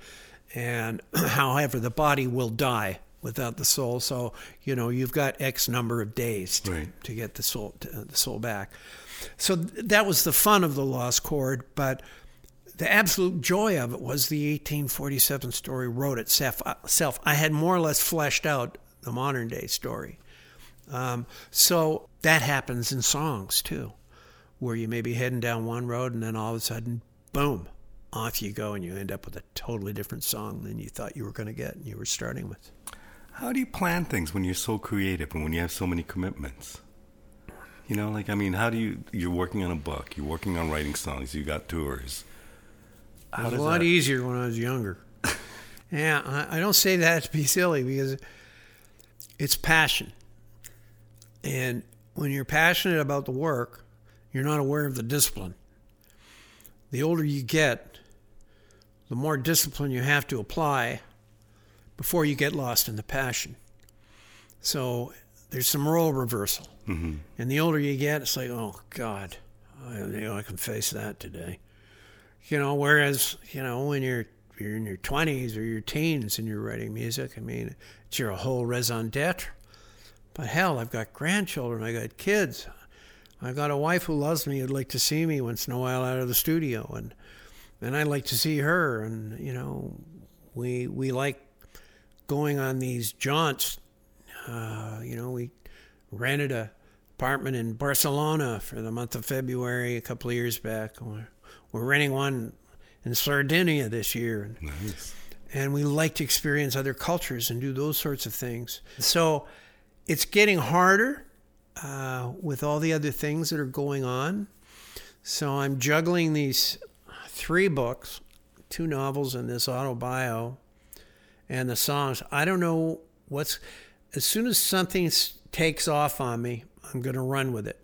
And *clears throat* however, the body will die without the soul. So, you know, you've got X number of days to, Right. to get the soul, to, the soul back. So th- that was the fun of the Lost Chord, but the absolute joy of it was the 1847 story wrote itself. self. I had more or less fleshed out the modern day story. Um, so that happens in songs too, where you may be heading down one road and then all of a sudden, boom, off you go and you end up with a totally different song than you thought you were going to get and you were starting with. How do you plan things when you're so creative and when you have so many commitments? You know, like I mean, how do you? You're working on a book. You're working on writing songs. You got tours. It was a lot that? easier when I was younger. *laughs* yeah, I don't say that to be silly because it's passion. And when you're passionate about the work, you're not aware of the discipline. The older you get, the more discipline you have to apply before you get lost in the passion. So there's some role reversal. Mm-hmm. And the older you get, it's like, oh God, I, you know, I can face that today. You know, whereas you know when you're you're in your twenties or your teens and you're writing music, I mean, it's your whole raison d'être. But hell, I've got grandchildren, I got kids, I've got a wife who loves me, who'd like to see me once in a while out of the studio, and and I'd like to see her, and you know, we we like going on these jaunts. Uh, you know, we rented a apartment in Barcelona for the month of February a couple of years back. We're, we're renting one in Sardinia this year, and, Nice. and we like to experience other cultures and do those sorts of things. So it's getting harder uh, with all the other things that are going on. So I'm juggling these three books, two novels, and this autobio, and the songs. I don't know what's. As soon as something takes off on me, I'm going to run with it.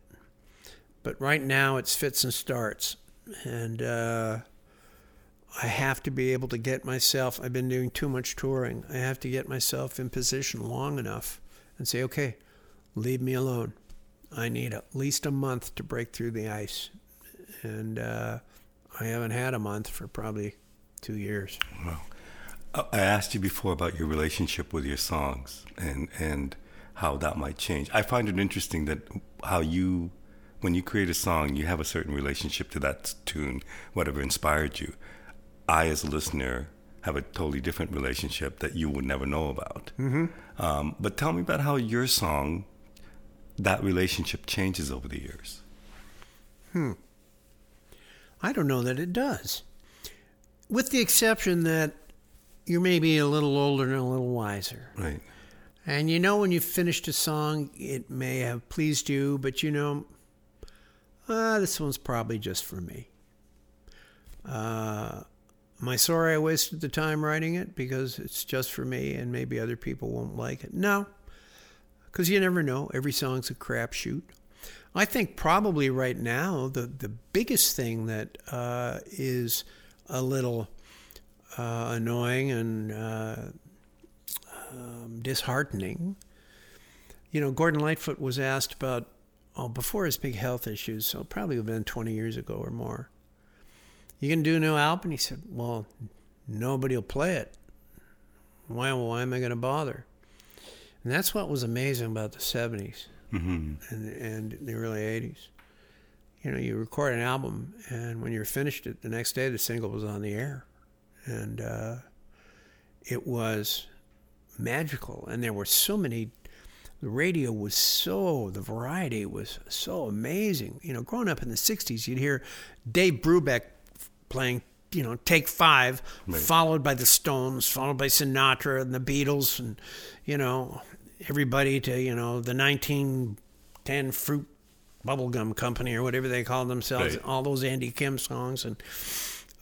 But right now, it's fits and starts, and uh, I have to be able to get myself. I've been doing too much touring. I have to get myself in position long enough and say, okay, leave me alone. I need at least a month to break through the ice, and uh, I haven't had a month for probably two years. Wow. I asked you before about your relationship with your songs and and how that might change. I find it interesting that how you, when you create a song, you have a certain relationship to that tune, whatever inspired you. I, as a listener, have a totally different relationship that you would never know about. Mm-hmm. Um, but tell me about how your song, that relationship changes over the years. Hmm. I don't know that it does. With the exception that you may be a little older and a little wiser. Right. And you know when you finished a song, it may have pleased you, but you know, ah, this one's probably just for me. Uh, am I sorry I wasted the time writing it because it's just for me and maybe other people won't like it? No, because you never know. Every song's a crapshoot. I think probably right now the the biggest thing that uh, is a little uh, annoying and uh, um, disheartening. You know, Gordon Lightfoot was asked about oh before his big health issues, so probably have been twenty years ago or more. You can do a new album? He said, "Well, nobody will play it. Why? Why am I going to bother?" And that's what was amazing about the '70s Mm-hmm. and and the early '80s. You know, you record an album, and when you're finished it, the next day the single was on the air, and uh, it was magical. And there were so many. The radio was so the variety was so amazing. You know, growing up in the '60s, you'd hear Dave Brubeck playing. You know, take five, Right. followed by the Stones, followed by Sinatra and the Beatles, and you know, everybody to you know the 1910 Fruit Bubblegum Company or whatever they called themselves. Right. All those Andy Kim songs, and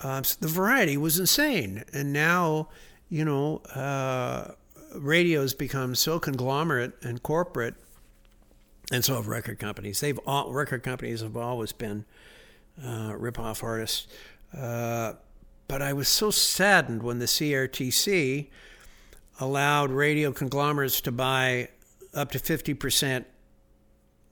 uh, so the variety was insane. And now, you know, uh, radio's become so conglomerate and corporate, and so have record companies. They've all record companies have always been uh, rip-off artists. Uh, but I was so saddened when the CRTC allowed radio conglomerates to buy up to 50%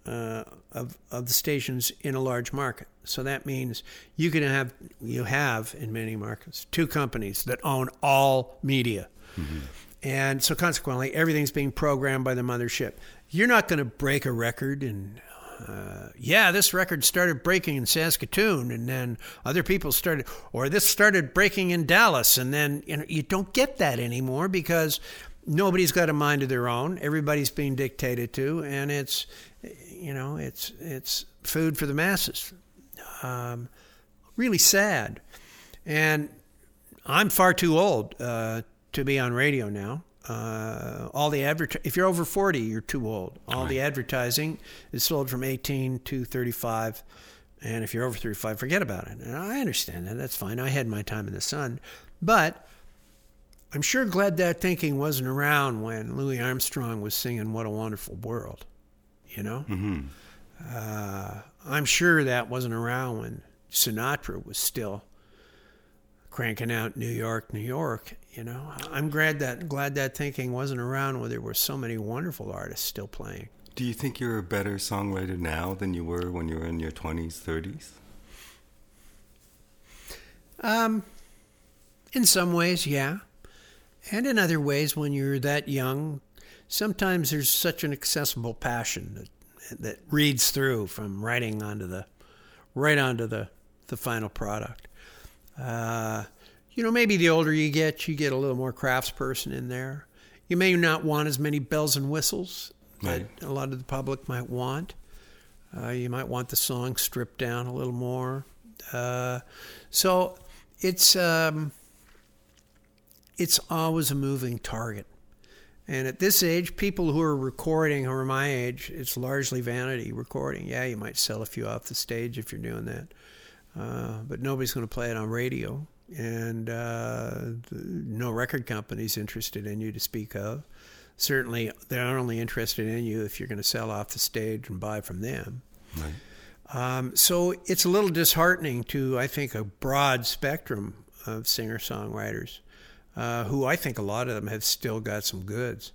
uh, of, of the stations in a large market. So that means you can have, you have in many markets, two companies that own all media. Mm-hmm. And so consequently, everything's being programmed by the mothership. You're not going to break a record and uh, yeah, this record started breaking in Saskatoon, and then other people started, or this started breaking in Dallas, and then you know you don't get that anymore because nobody's got a mind of their own. Everybody's being dictated to, and it's you know it's it's food for the masses. Um, really sad, and I'm far too old uh, to be on radio now. Uh, all the advert if you're over 40 you're too old all right. the advertising is sold from 18 to 35 and if you're over 35 forget about it and i understand that that's fine i had my time in the sun but i'm sure glad that thinking wasn't around when louis armstrong was singing what a wonderful world you know mm-hmm. uh, i'm sure that wasn't around when sinatra was still cranking out new york new york you know, I'm glad that glad that thinking wasn't around when there were so many wonderful artists still playing. Do you think you're a better songwriter now than you were when you were in your 20s, 30s? Um, in some ways, yeah. And in other ways, when you're that young, sometimes there's such an accessible passion that that reads through from writing onto the right onto the the final product. Uh, you know, maybe the older you get, you get a little more craftsperson in there. You may not want as many bells and whistles right. that a lot of the public might want. Uh, you might want the song stripped down a little more. Uh, so it's um, it's always a moving target. And at this age, people who are recording who are my age, it's largely vanity recording. Yeah, you might sell a few off the stage if you're doing that, uh, but nobody's going to play it on radio and uh, no record company's interested in you to speak of. Certainly, they're only interested in you if you're going to sell off the stage and buy from them. Right. Um, so it's a little disheartening to, I think, a broad spectrum of singer songwriters, uh, who I think a lot of them have still got some goods.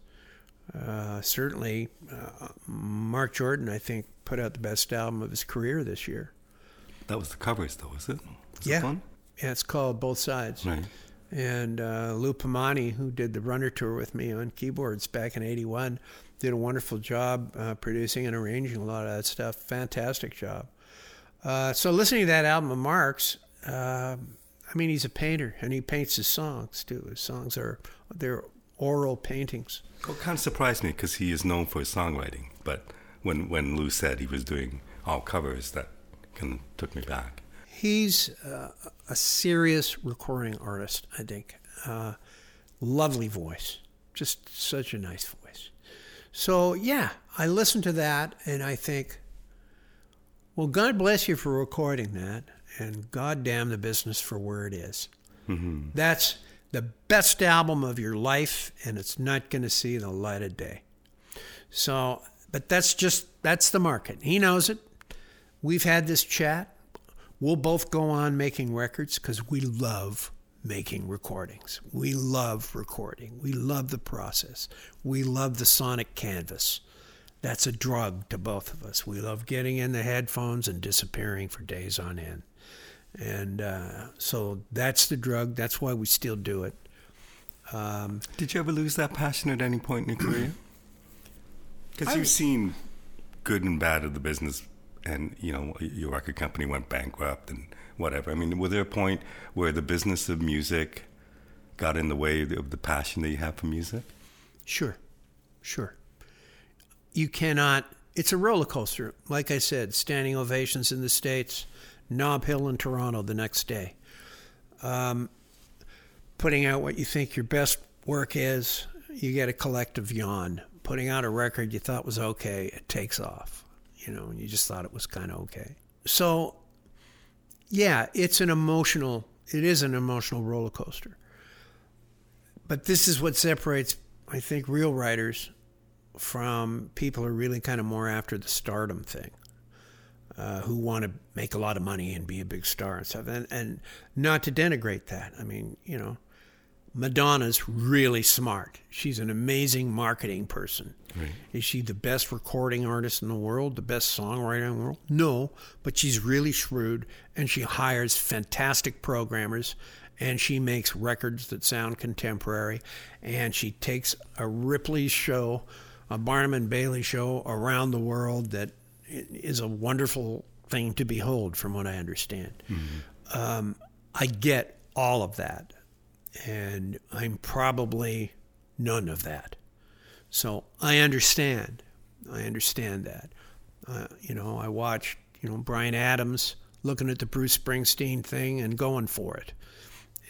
Uh, certainly, uh, Marc Jordan, I think, put out the best album of his career this year. That was the covers, though, was it? Was yeah. It yeah, it's called Both Sides. Right. And uh, Lou Pomanti, who did the Runner Tour with me on keyboards back in '81, did a wonderful job uh, producing and arranging a lot of that stuff. Fantastic job. Uh, so listening to that album of Marc's, uh, I mean, he's a painter and he paints his songs too. His songs are they're oral paintings. Well, kind of surprised me because he is known for his songwriting. But when when Lou said he was doing all covers, that kind of took me back he's uh, a serious recording artist, I think. Uh, lovely voice, just such a nice voice. So, yeah, I listen to that and I think, well, God bless you for recording that, and God damn the business for where it is. Mm-hmm. That's the best album of your life, and it's not going to see the light of day. So, but that's just, that's the market. He knows it. We've had this chat. We'll both go on making records because we love making recordings. We love recording. We love the process. We love the sonic canvas. That's a drug to both of us. We love getting in the headphones and disappearing for days on end. And uh, so that's the drug. That's why we still do it. Um, Did you ever lose that passion at any point in your career? *clears throat* Because you've seen good and bad of the business and you know your record company went bankrupt and whatever. I mean, was there a point where the business of music got in the way of the passion that you have for music? Sure, sure. You cannot. It's a roller coaster. Like I said, standing ovations in the states, Nob Hill in Toronto the next day. Um, putting out what you think your best work is, you get a collective yawn. Putting out a record you thought was okay, it takes off you know, and you just thought it was kind of okay. So, yeah, it's an emotional, it is an emotional roller coaster. But this is what separates, I think, real writers from people who are really kind of more after the stardom thing. Uh, who want to make a lot of money and be a big star and stuff, and, and not to denigrate that. I mean, you know, Madonna's really smart. She's an amazing marketing person. Right. Is she the best recording artist in the world, the best songwriter in the world? No, but she's really shrewd and she hires fantastic programmers and she makes records that sound contemporary and she takes a Ripley show, a Barnum and Bailey show around the world that is a wonderful thing to behold from what I understand. Mm-hmm. Um, I get all of that and I'm probably none of that. So I understand. I understand that. Uh, you know, I watched, you know, Bryan Adams looking at the Bruce Springsteen thing and going for it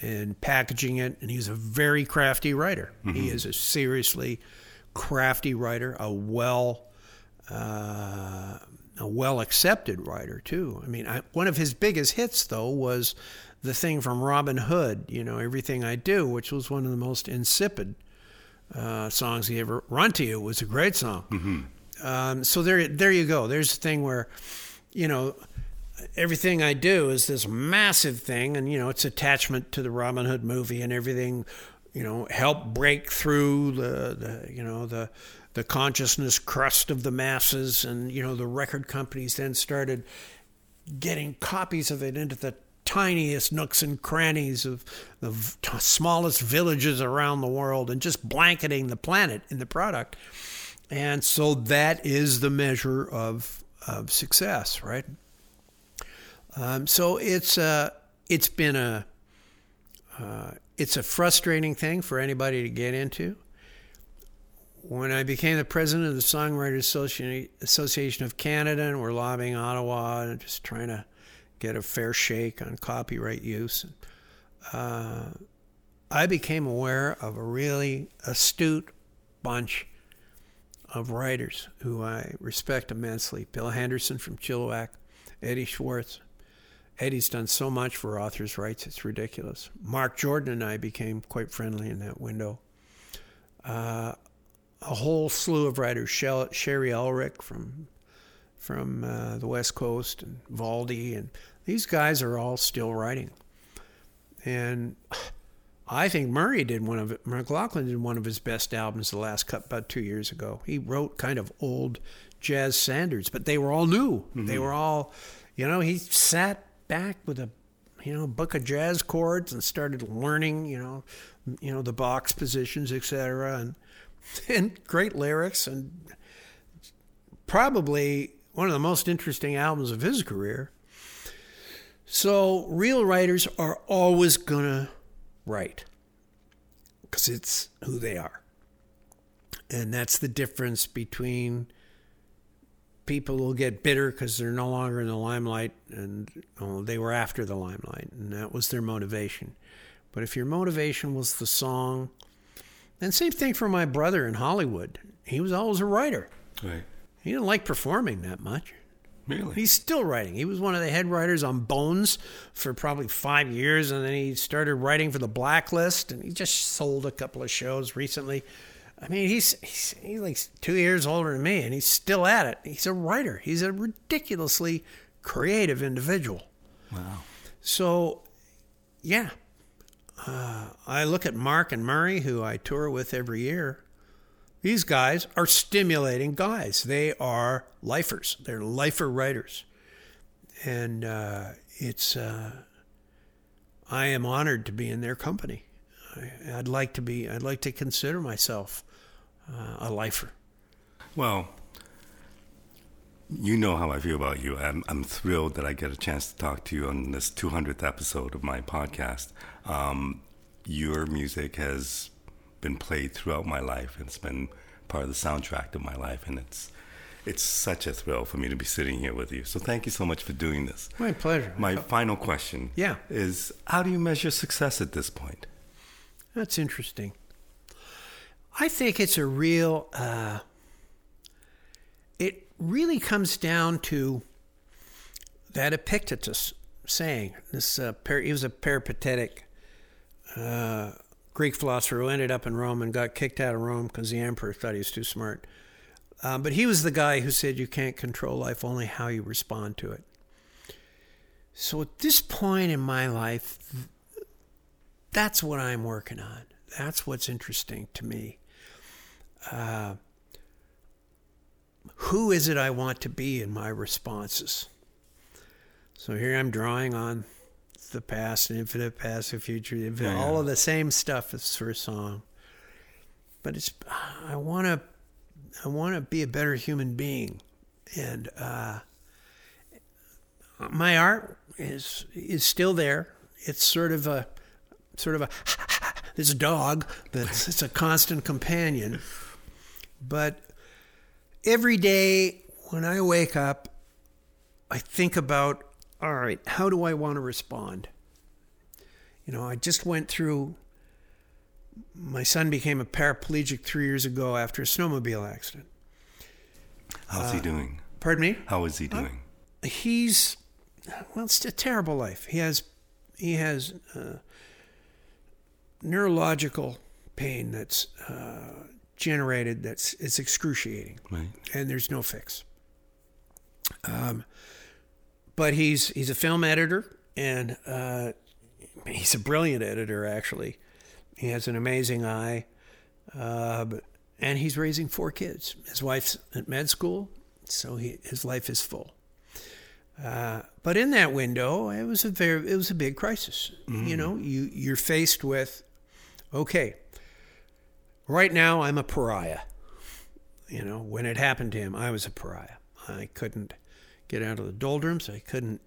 and packaging it. And he's a very crafty writer. Mm-hmm. He is a seriously crafty writer, a well, uh, a well accepted writer too. I mean, I, one of his biggest hits though was the thing from Robin Hood, you know, Everything I Do, which was one of the most insipid uh, songs he ever run to you. It was a great song. Mm-hmm. Um, so there, there you go. There's a thing where, you know, everything I do is this massive thing, and you know, it's attachment to the Robin Hood movie and everything. You know, help break through the, the you know the the consciousness crust of the masses, and you know, the record companies then started getting copies of it into the tiniest nooks and crannies of the smallest villages around the world and just blanketing the planet in the product. And so that is the measure of, of success, right? Um, so it's uh, it's been a uh, it's a frustrating thing for anybody to get into. When I became the president of the Songwriters Association of Canada, and we're lobbying Ottawa and just trying to get a fair shake on copyright use. Uh, I became aware of a really astute bunch of writers who I respect immensely. Bill Henderson from Chilliwack, Eddie Schwartz. Eddie's done so much for authors' rights, it's ridiculous. Marc Jordan and I became quite friendly in that window. Uh, a whole slew of writers, Shari Ulrich from from uh, the West Coast, and Valdy, and these guys are all still writing. And I think Murray did one of it. McLauchlan did one of his best albums the last cut about two years ago. He wrote kind of old jazz standards, but they were all new. Mm-hmm. They were all, you know, he sat back with a, you know, book of jazz chords and started learning, you know, you know the box positions, etc. And *laughs* and great lyrics and probably one of the most interesting albums of his career. So, real writers are always going to write because it's who they are. And that's the difference between people who get bitter because they're no longer in the limelight and oh, they were after the limelight, and that was their motivation. But if your motivation was the song, and same thing for my brother in Hollywood. He was always a writer. Right. He didn't like performing that much. Really? He's still writing. He was one of the head writers on Bones for probably five years, and then he started writing for the Blacklist, and he just sold a couple of shows recently. I mean, he's, he's he's like two years older than me, and he's still at it. He's a writer. He's a ridiculously creative individual. Wow. So, yeah, uh, I look at Marc and Murray, who I tour with every year, these guys are stimulating guys. They are lifers. They're lifer writers, and uh, it's. Uh, I am honored to be in their company. I, would like to be. I'd like to consider myself uh, a lifer. Well, you know how I feel about you. I'm, I'm, thrilled that I get a chance to talk to you on this 200th episode of my podcast. Um, your music has been played throughout my life. And it's been part of the soundtrack of my life, and it's it's such a thrill for me to be sitting here with you. So thank you so much for doing this. My pleasure. My final question yeah. is how do you measure success at this point? That's interesting. I think it's a real uh, it really comes down to that Epictetus saying this uh, he was a peripatetic uh, Greek philosopher who ended up in Rome and got kicked out of Rome because the emperor thought he was too smart. Um, but he was the guy who said you can't control life, only how you respond to it. So at this point in my life, that's what I'm working on. That's what's interesting to me. Uh, who is it I want to be in my responses? So here I'm drawing on the past, and infinite past, and future, infinite, Yeah, all yeah. of the same stuff as for a song. But it's I want to I want to be a better human being, and uh, my art is is still there. It's sort of a sort of a *laughs* this dog that's it's a constant companion. But every day when I wake up, I think about all right, how do I want to respond? You know, I just went through. My son became a paraplegic three years ago after a snowmobile accident. How's Uh, he doing? Pardon me? How is he doing? he's well it's a terrible life he has he has uh, neurological pain that's uh, generated that's it's excruciating right. and there's no fix um, but he's he's a film editor and uh, he's a brilliant editor actually he has an amazing eye uh, and he's raising four kids his wife's at med school so he, his life is full uh, but in that window, it was a very, it was a big crisis. You know, you you're faced with, okay, right now I'm a pariah. You know, when it happened to him, I was a pariah. I couldn't get out of the doldrums. I couldn't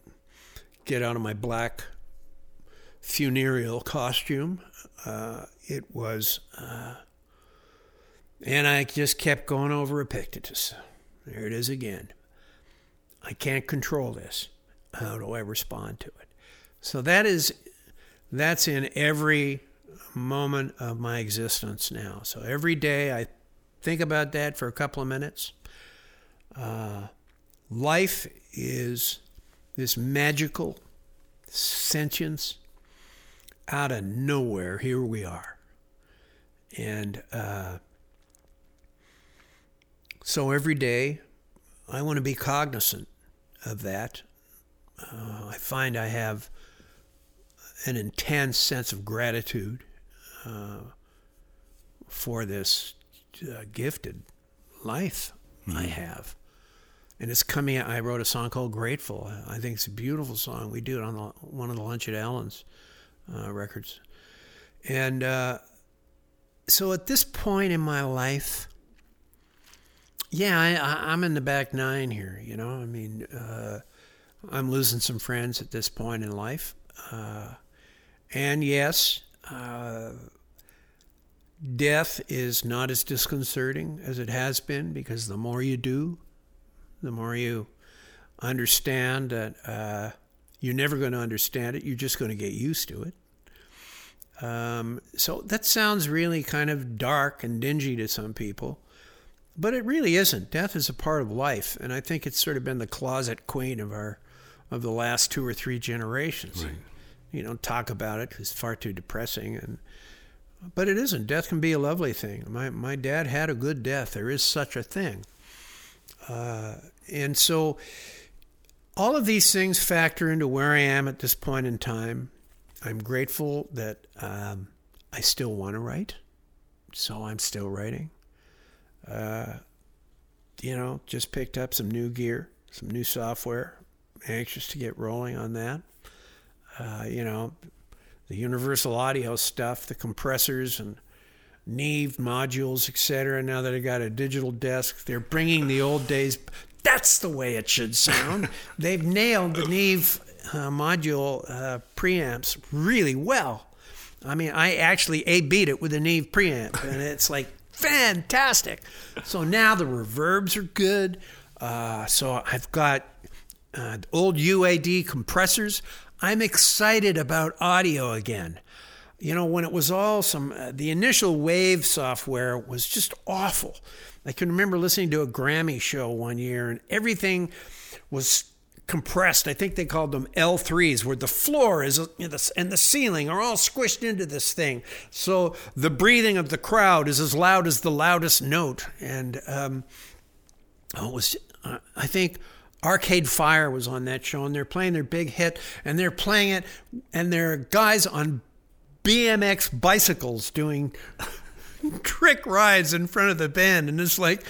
get out of my black funereal costume. Uh, it was, uh, and I just kept going over Epictetus. There it is again. I can't control this. How do I respond to it? So that is that's in every moment of my existence now. So every day I think about that for a couple of minutes. Uh, life is this magical sentience out of nowhere. Here we are, and uh, so every day I want to be cognizant of that. Uh, I find I have an intense sense of gratitude uh, for this uh, gifted life I have. And it's coming. I wrote a song called "Grateful." I think it's a beautiful song. We do it on the, one of the Lunch at Allen's uh, records, and uh, so at this point in my life, yeah, I, I'm in the back nine here. You know, I mean, uh, I'm losing some friends at this point in life, uh, and yes, uh, death is not as disconcerting as it has been because the more you do, the more you understand that uh, you're never going to understand it. You're just going to get used to it. Um, so that sounds really kind of dark and dingy to some people. But it really isn't. Death is a part of life, and I think it's sort of been the closet queen of our of the last two or three generations. Right. You don't talk about it; it's far too depressing. And but it isn't. Death can be a lovely thing. My my dad had a good death. There is such a thing. Uh, and so, all of these things factor into where I am at this point in time. I'm grateful that um, I still want to write, so I'm still writing uh, you know, just picked up some new gear, some new software. Anxious to get rolling on that. Uh, you know, the universal audio stuff, the compressors and Neve modules, etc. Now that I got a digital desk, they're bringing the old days. That's the way it should sound. *laughs* They've nailed the Neve uh, module uh, preamps really well. I mean, I actually A beat it with a Neve preamp, and it's like fantastic. So now the reverbs are good. Uh, so I've got uh, old UAD compressors. I'm excited about audio again. You know, when it was all some, uh, the initial Wave software was just awful. I can remember listening to a Grammy show one year and everything was compressed. I think they called them L3s, where the floor is know, and the ceiling are all squished into this thing. So the breathing of the crowd is as loud as the loudest note. And um, oh, it was, uh, I think. Arcade Fire was on that show, and they're playing their big hit, and they're playing it, and there are guys on BMX bicycles doing trick rides in front of the band. And it's like,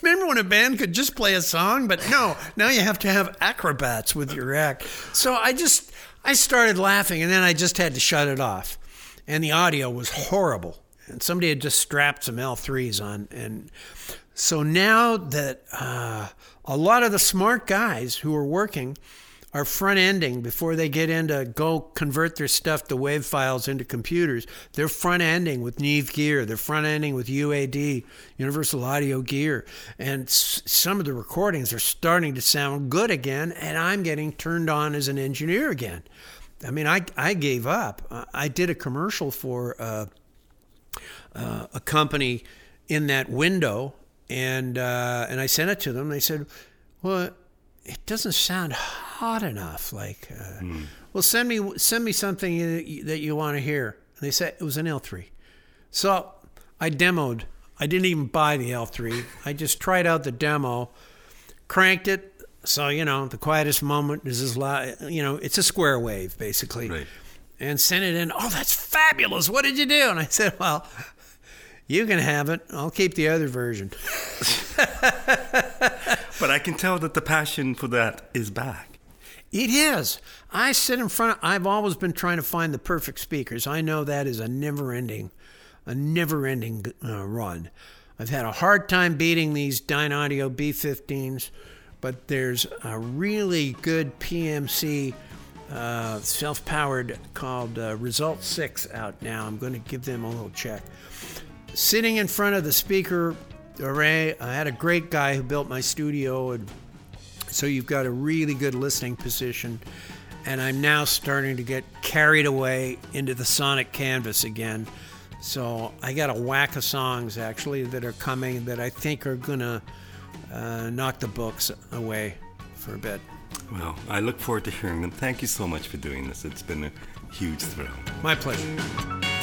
remember when a band could just play a song? But no, now you have to have acrobats with your act. So I just, I started laughing and then I just had to shut it off. And the audio was horrible. And somebody had just strapped some L3s on. And so now that uh, a lot of the smart guys who are working, are front ending before they get into go convert their stuff to wave files into computers. They're front ending with Neve gear. They're front ending with UAD, Universal Audio gear. And s- some of the recordings are starting to sound good again, and I'm getting turned on as an engineer again. I mean, I, I gave up. I did a commercial for uh, uh, a company in that window, and uh, and I sent it to them. They said, "Well, it doesn't sound hot enough. Like, uh, mm. well, send me send me something that you want to hear." And they said it was an L3. So I demoed. I didn't even buy the L3. I just tried out the demo, cranked it. So you know, the quietest moment is as loud. You know, it's a square wave basically. Right. And sent it in. Oh, that's fabulous! What did you do? And I said, well. You can have it. I'll keep the other version. *laughs* but I can tell that the passion for that is back. It is. I sit in front of, I've always been trying to find the perfect speakers. I know that is a never ending, a never ending uh, run. I've had a hard time beating these Dynaudio B15s, but there's a really good PMC uh, self powered called uh, Result 6 out now. I'm going to give them a little check. Sitting in front of the speaker array, I had a great guy who built my studio, and so you've got a really good listening position. And I'm now starting to get carried away into the sonic canvas again. So I got a whack of songs actually that are coming that I think are gonna uh, knock the books away for a bit. Well, I look forward to hearing them. Thank you so much for doing this. It's been a huge thrill. My pleasure.